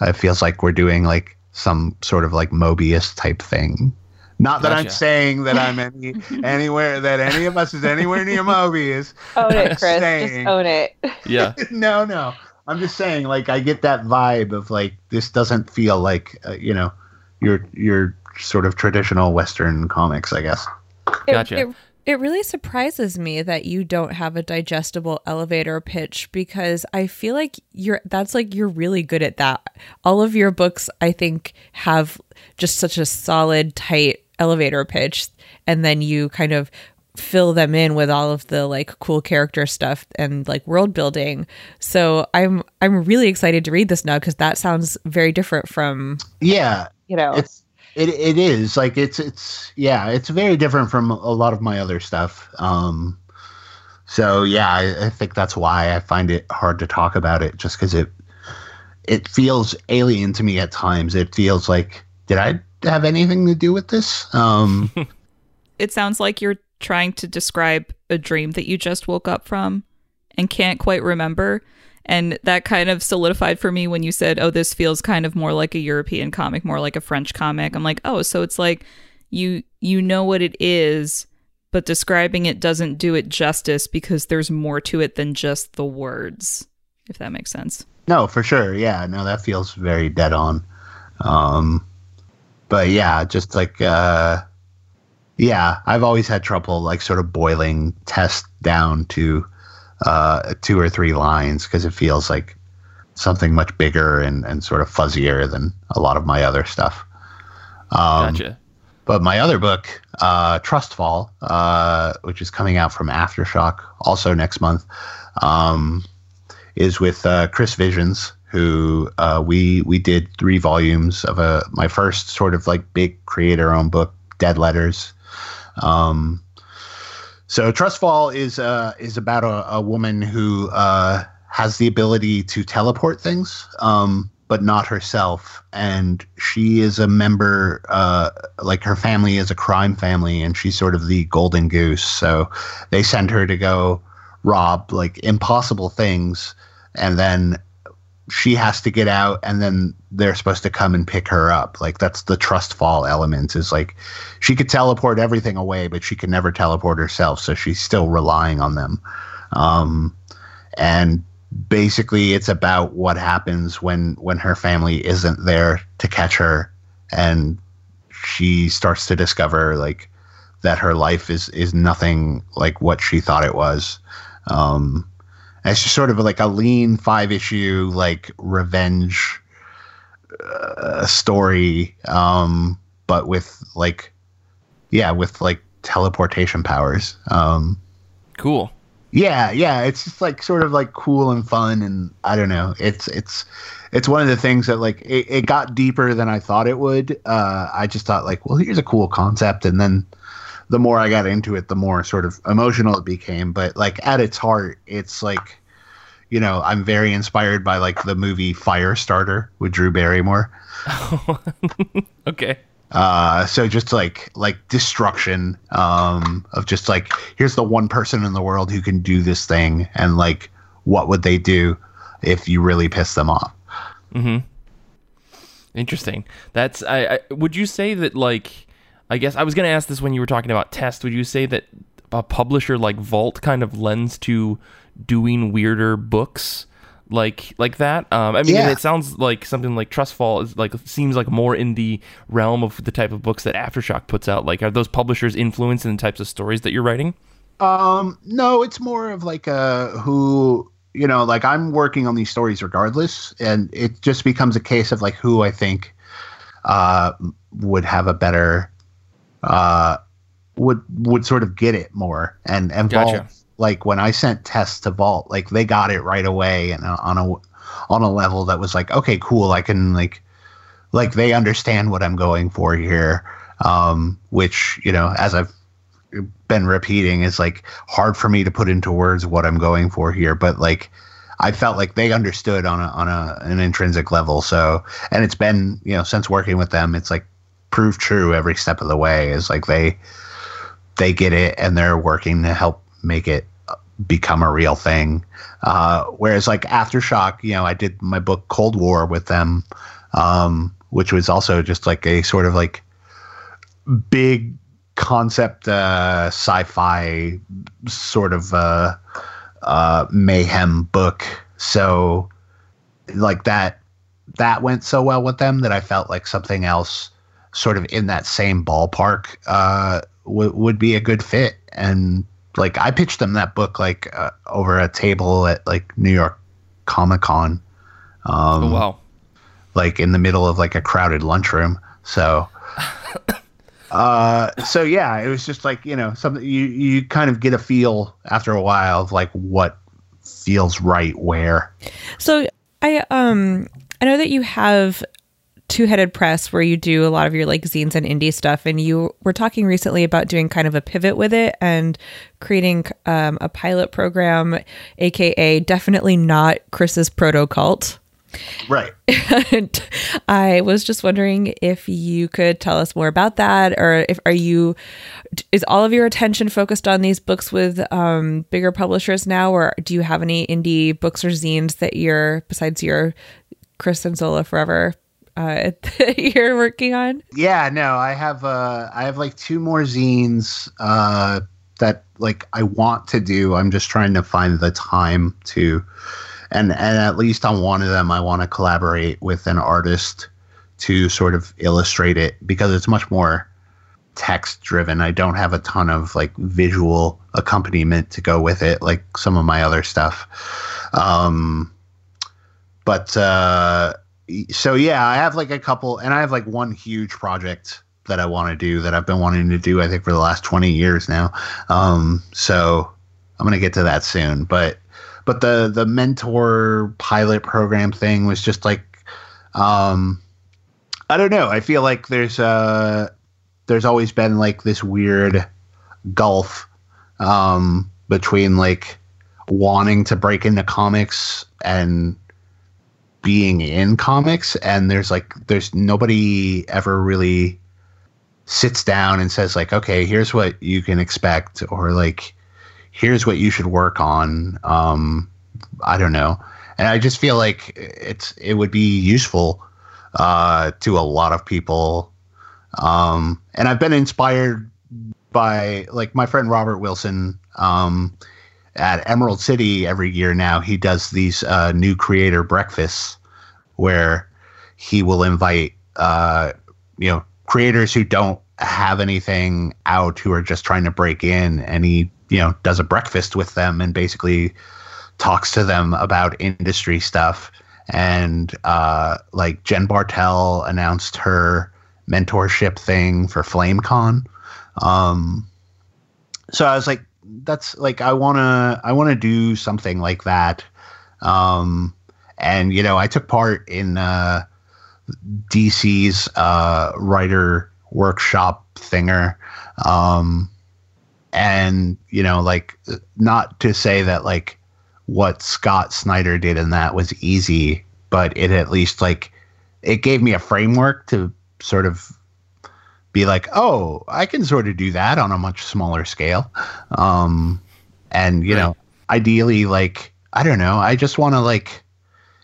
it feels like we're doing like some sort of like Moebius type thing not that i'm saying that i'm (laughs) any anywhere that any of us is anywhere near Moebius Own it, Chris. saying- Just own it. Yeah. (laughs) no, no. I'm just saying, like, I get that vibe of like this doesn't feel like uh, you know your your sort of traditional Western comics, I guess. It, Gotcha. It, it really surprises me that you don't have a digestible elevator pitch because I feel like you're that's like you're really good at that. All of your books I think have just such a solid tight elevator pitch and then you kind of fill them in with all of the like cool character stuff and like world building. So I'm I'm really excited to read this now cuz that sounds very different from Yeah, You know, it's it it is like it's it's yeah, it's very different from a lot of my other stuff. Um, so yeah, I, I think that's why I find it hard to talk about it, just because it it feels alien to me at times. It feels like did I have anything to do with this? Um, (laughs) It sounds like you're trying to describe a dream that you just woke up from and can't quite remember. And that kind of solidified for me when you said, "Oh, this feels kind of more like a European comic, more like a French comic." I'm like, "Oh, so it's like you you know what it is, but describing it doesn't do it justice because there's more to it than just the words." If that makes sense. No, for sure. Yeah, no, that feels very dead on. Um, but yeah, just like uh, yeah, I've always had trouble like sort of boiling test down to uh, two or three lines because it feels like something much bigger and, and sort of fuzzier than a lot of my other stuff. Um, Gotcha. but my other book, uh, Trustfall, uh, which is coming out from Aftershock also next month, um, is with uh, Chris Visions, who uh, we we did three volumes of a my first sort of like big creator owned book, Dead Letters. Um, so Trustfall is uh, is about a, a woman who uh, has the ability to teleport things, um, but not herself. And she is a member, uh, like her family is a crime family, and she's sort of the golden goose. So they send her to go rob like impossible things, and then she has to get out and then they're supposed to come and pick her up. Like that's the trust fall element is like she could teleport everything away, but she can never teleport herself. So she's still relying on them. Um, and basically it's about what happens when, when her family isn't there to catch her and she starts to discover like that her life is, is nothing like what she thought it was. Um, it's just sort of like a lean five issue like revenge uh, story, um, but with like yeah, with like teleportation powers. Um, cool. Yeah, yeah, it's just like sort of like cool and fun, and I don't know. It's it's it's one of the things that like it, it got deeper than I thought it would. Uh, I just thought like, well, here's a cool concept, and then the more I got into it, the more sort of emotional it became. But like at its heart, it's like, you know, I'm very inspired by like the movie Firestarter with Drew Barrymore. (laughs) okay. Uh, so just like like destruction um, of just like here's the one person in the world who can do this thing, and like what would they do if you really piss them off? Hmm. Interesting. That's I, I. Would you say that like I guess I was going to ask this when you were talking about test. Would you say that a publisher like Vault kind of lends to doing weirder books like like that? Um, I mean, Yeah. it sounds like something like Trustfall is like seems like more in the realm of the type of books that Aftershock puts out. Like, are those publishers influencing the types of stories that you're writing? Um, no, it's more of like a who you know, like I'm working on these stories regardless, and it just becomes a case of like who I think uh would have a better uh would would sort of get it more and and Gotcha. Vault like when I sent tests to Vault, like they got it right away and uh, on a on a level that was like okay, cool, I can like like they understand what I'm going for here. Um, which you know, as I've been repeating, is like hard for me to put into words what I'm going for here. But like, I felt like they understood on a on a an intrinsic level. So, and it's been you know since working with them, it's like proved true every step of the way. Is like they they get it and they're working to help make it become a real thing. Uh, whereas like Aftershock, you know, I did my book Cold War with them, um, which was also just like a sort of like big concept uh, sci-fi sort of uh, uh, mayhem book. So like that that went so well with them that I felt like something else sort of in that same ballpark uh, w- would be a good fit. And like I pitched them that book like uh, over a table at like New York Comic Con, um, Oh wow. like in the middle of like a crowded lunchroom. So, (laughs) uh, so yeah, it was just like you know something you you kind of get a feel after a while of like what feels right where. So I um I know that you have two headed press where you do a lot of your like zines and indie stuff and you were talking recently about doing kind of a pivot with it and creating um, a pilot program aka definitely not chris's proto cult Right. (laughs) and I was just wondering if you could tell us more about that, or if are you is all of your attention focused on these books with um, bigger publishers now, or do you have any indie books or zines that you're besides your Chris and Zola Forever uh, (laughs) that you're working on? Yeah, no, I have uh I have like two more zines uh that like I want to do. I'm just trying to find the time to and and at least on one of them I want to collaborate with an artist to sort of illustrate it because it's much more text driven. I don't have a ton of like visual accompaniment to go with it like some of my other stuff. Um but uh so yeah, I have like a couple, and I have like one huge project that I want to do that I've been wanting to do. I think for the last twenty years now. Um, so I'm gonna get to that soon. But but the the mentor pilot program thing was just like, um, I don't know. I feel like there's uh there's always been like this weird gulf um, between like wanting to break into comics and being in comics and there's like there's nobody ever really sits down and says like okay here's what you can expect or like here's what you should work on um i don't know and I just feel like it's it would be useful uh, to a lot of people. Um, and I've been inspired by like my friend Robert Wilson um, at Emerald City every year now. He does these uh, new creator breakfasts where he will invite uh, you know creators who don't have anything out who are just trying to break in and he you know does a breakfast with them and basically talks to them about industry stuff and uh, like Jen Bartel announced her mentorship thing for FlameCon. Um, so I was like, that's like I wanna I wanna do something like that. Um, and you know, I took part in uh, DC's uh, writer workshop thinger. Um, and you know, like not to say that like what Scott Snyder did in that was easy, but it at least like it gave me a framework to sort of be like, oh, I can sort of do that on a much smaller scale. Um, and you right. know, ideally, like I don't know, I just want to like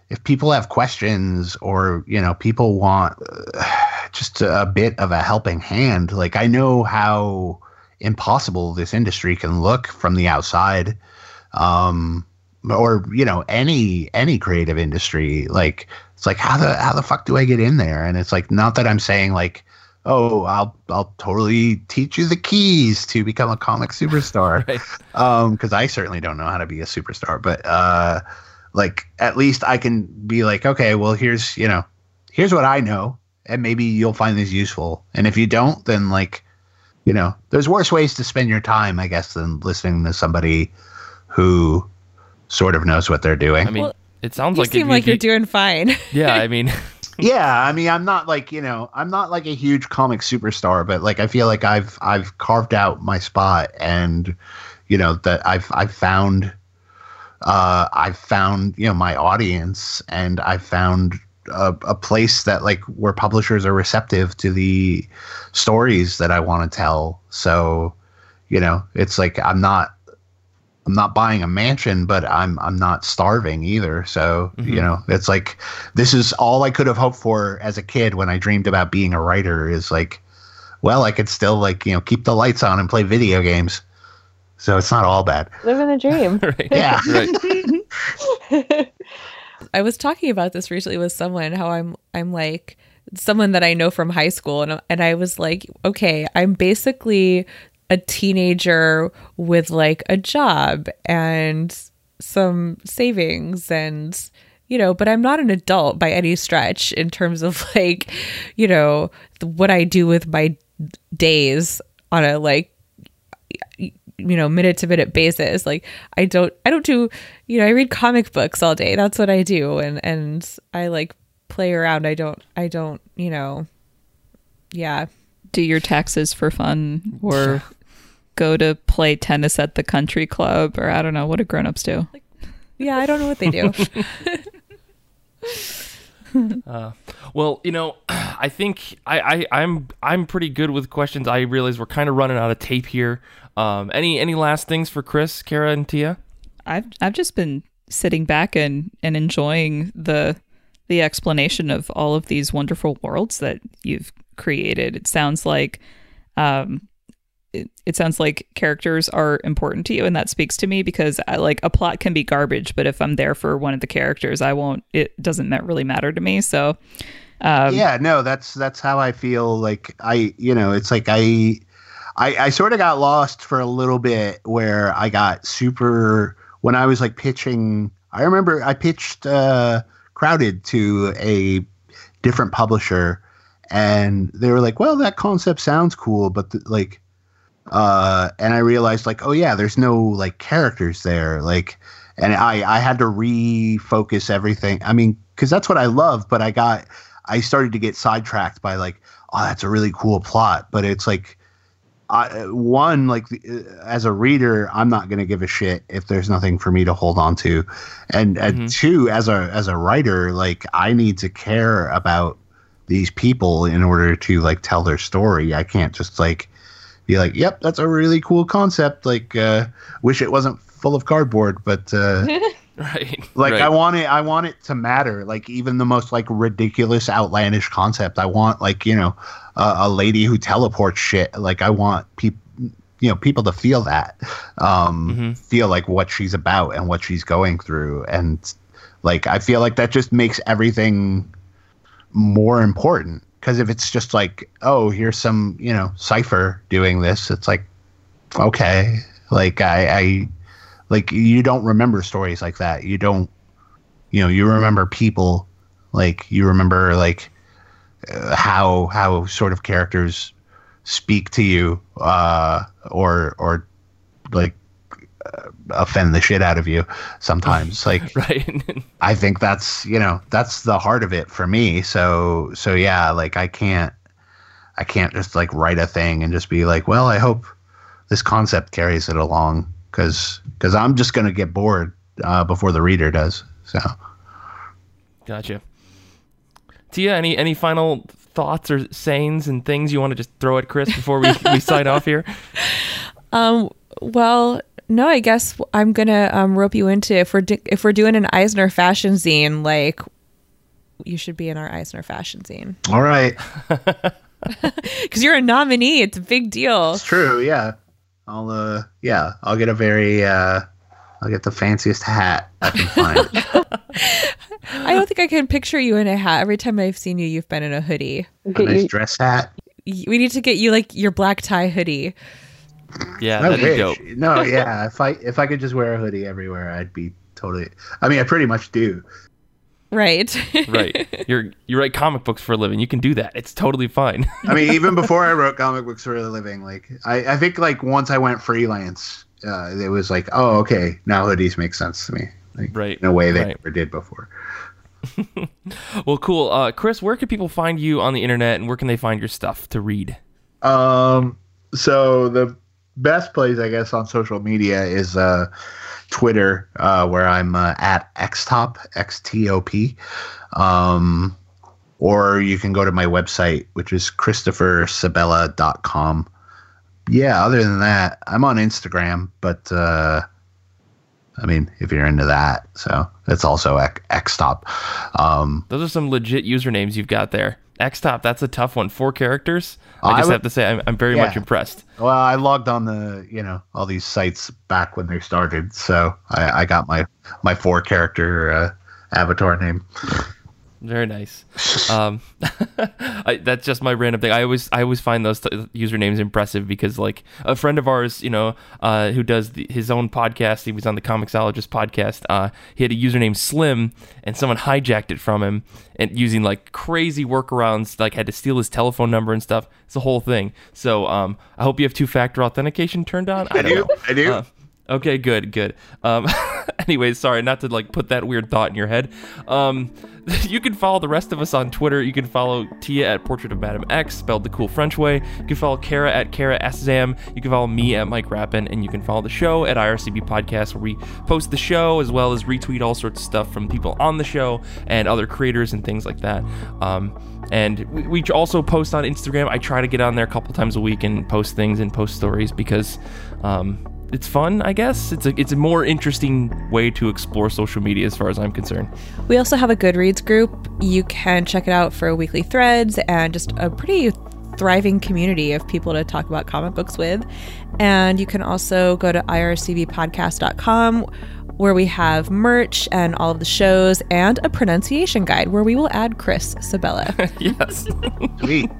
if people have questions or you know people want uh, just a bit of a helping hand like i know how impossible this industry can look from the outside um or you know any any creative industry like it's like how the how the fuck do i get in there and it's like not that i'm saying like oh i'll i'll totally teach you the keys to become a comic superstar (laughs) right. um because i certainly don't know how to be a superstar but uh like at least I can be like, okay, well here's you know, here's what I know, and maybe you'll find this useful. And if you don't, then like, you know, there's worse ways to spend your time, I guess, than listening to somebody who sort of knows what they're doing. I mean, well, it sounds you like seem like you're doing fine. yeah, I (laughs) mean. Yeah, I mean, I'm not like you know, I'm not like a huge comic superstar, but like I feel like I've I've carved out my spot, and you know that I've I've found uh, I've found you know my audience, and I've found a, a, place that like where publishers are receptive to the stories that I want to tell. So, you know, it's like I'm not I'm not buying a mansion, but I'm I'm not starving either. So, mm-hmm. you know, it's like this is all I could have hoped for as a kid when I dreamed about being a writer is like well, I could still like, you know, keep the lights on and play video games. So it's not all bad. Living the dream. (laughs) right. Yeah. (laughs) Right. (laughs) I was talking about this recently with someone how I'm I'm like someone that I know from high school and and I was like, okay, I'm basically a teenager with like a job and some savings and you know, but I'm not an adult by any stretch in terms of (laughs) like, you know, what I do with my days on a like you know minute to minute basis. Like i don't i don't do you know i read comic books all day. That's what i do. And and i like play around. I don't i don't you know yeah. Do your taxes for fun or go to play tennis at the country club or i don't know what do grown-ups do like, yeah i don't know what they do (laughs) (laughs) uh, well, you know, (clears throat) I think I, I I'm I'm pretty good with questions. I realize we're kind of running out of tape here. Um, any any last things for Chris, Kara, and Tia? I've I've just been sitting back and and enjoying the the explanation of all of these wonderful worlds that you've created. It sounds like um it, sounds like characters are important to you and that speaks to me because I like a plot can be garbage but if I'm there for one of the characters I won't it doesn't really matter to me so um, yeah no that's that's how I feel like I you know it's like I I, I sort of got lost for a little bit where I got super when I was like pitching. I remember I pitched uh, Crowded to a different publisher, and they were like, "Well, that concept sounds cool, but the, like." Uh, and I realized like, oh yeah, there's no like characters there, like, and I I had to refocus everything. I mean, because that's what I love, but I got I started to get sidetracked by like, oh, that's a really cool plot, but it's like I, one like as a reader i'm not going to give a shit if there's nothing for me to hold on to and, and mm-hmm. two as a as a writer like i need to care about these people in order to like tell their story i can't just like be like yep that's a really cool concept like uh wish it wasn't full of cardboard but uh (laughs) Right. Like right. I want it I want it to matter. Like even the most like ridiculous outlandish concept. I want like, you know, uh, a lady who teleports shit. Like I want people you know, people to feel that. Um Mm-hmm. feel like what she's about and what she's going through and like I feel like that just makes everything more important because if it's just like, oh, here's some, you know, cipher doing this, it's like okay. Like I I like you don't remember stories like that you don't you know you remember people like you remember like uh, how how sort of characters speak to you uh or or like offend the shit out of you sometimes (laughs) like right. i think that's you know that's the heart of it for me so so yeah like i can't i can't just like write a thing and just be like well i hope this concept carries it along because because i'm just gonna get bored uh, before the reader does so Gotcha. Tia, any any final thoughts or sayings and things you want to just throw at Chris before we, we sign off here? (laughs) Um, well, no, I guess I'm gonna um, rope you into if we're do- if we're doing an Eisner fashion zine, like you should be in our Eisner fashion zine (laughs) all right (laughs) because you're a nominee. It's a big deal. it's true yeah i'll uh yeah i'll get a very uh i'll get the fanciest hat i can find (laughs) I don't think I can picture you in a hat. Every time I've seen you, you've been in a hoodie. a nice dress hat We need to get you like your black tie hoodie. Yeah, I that'd be wish. dope. No, (laughs) yeah. If I if I could just wear a hoodie everywhere, I'd be totally. I mean, I pretty much do. Right. Right. (laughs) You're you write comic books for a living. You can do that. It's totally fine. I mean, even (laughs) before I wrote comic books for a living, like I, I think like once I went freelance, uh, it was like, oh, okay, now hoodies make sense to me, like, Right, in a way they right. never did before. well, cool. Uh, Chris, where can people find you on the internet, and where can they find your stuff to read? Um, so the best place, I guess, on social media is uh, Twitter, uh, where I'm uh, at xtop x t o p. Um, or you can go to my website, which is christophersebela.com. Yeah, other than that, I'm on Instagram, but uh, I mean, if you're into that, so it's also x- xtop. Um, Those are some legit usernames you've got there. Xtop, that's a tough one. Four characters. I I just would- have to say, I'm, I'm very much impressed. Well, I logged on the you know all these sites back when they started, so I, I got my my four character uh, avatar name. Very nice. Um, (laughs) I, that's just my random thing. I always I always find those t- usernames impressive because like a friend of ours, you know, uh, who does the, his own podcast. He was on the Comixologist podcast. Uh, he had a username Slim, and someone hijacked it from him and using like crazy workarounds, like had to steal his telephone number and stuff. It's a whole thing. So um, I hope you have two factor authentication turned on. I, don't do, know. I do. Uh, Okay, good, good. Um, (laughs) anyways, sorry, not to like put that weird thought in your head. Um, (laughs) you can follow the rest of us on Twitter. You can follow Tia at Portrait of Madame X, spelled the cool French way. You can follow Kara at Kara Szam. You can follow me at Mike Rappin, and you can follow the show at IRCB Podcast, where we post the show as well as retweet all sorts of stuff from people on the show and other creators and things like that. Um, and we, we also post on Instagram. I try to get on there a couple times a week and post things and post stories because. Um, it's fun, I guess. It's a it's a more interesting way to explore social media as far as I'm concerned. We also have a Goodreads group. You can check it out for weekly threads and just a pretty thriving community of people to talk about comic books with. And you can also go to ircbpodcast.com where we have merch and all of the shows and a pronunciation guide where we will add Chris Sebela. (laughs) yes. Sweet.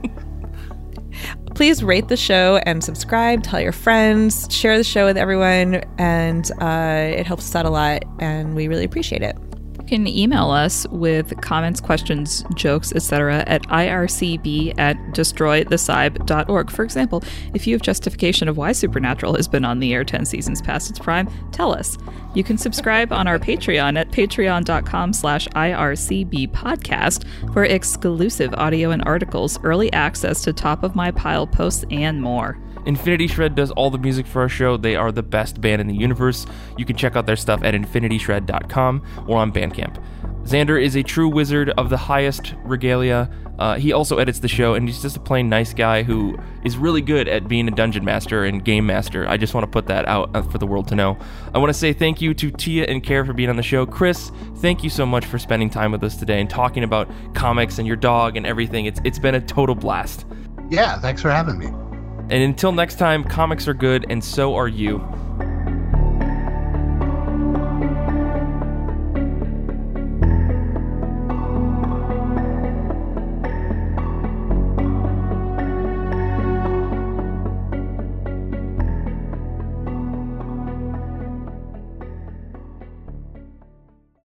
Please rate the show and subscribe, tell your friends, share the show with everyone, and uh, it helps us out a lot, and we really appreciate it. You can email us with comments, questions, jokes, etc. at ircb at destroythecyb.org. For example, if you have justification of why Supernatural has been on the air 10 seasons past its prime, tell us. You can subscribe on our Patreon at patreon.com slash ircb podcast for exclusive audio and articles, early access to top-of-my-pile posts, and more. Infinity Shred does all the music for our show. They are the best band in the universe. You can check out their stuff at infinityshred.com or on Bandcamp. Xander is a true wizard of the highest regalia. Uh, he also edits the show, and he's just a plain nice guy who is really good at being a dungeon master and game master. I just want to put that out uh, for the world to know. I want to say thank you to Tia and Care for being on the show. Chris, thank you so much for spending time with us today and talking about comics and your dog and everything. It's it's been a total blast. Yeah, thanks for having me. And until next time, comics are good, and so are you.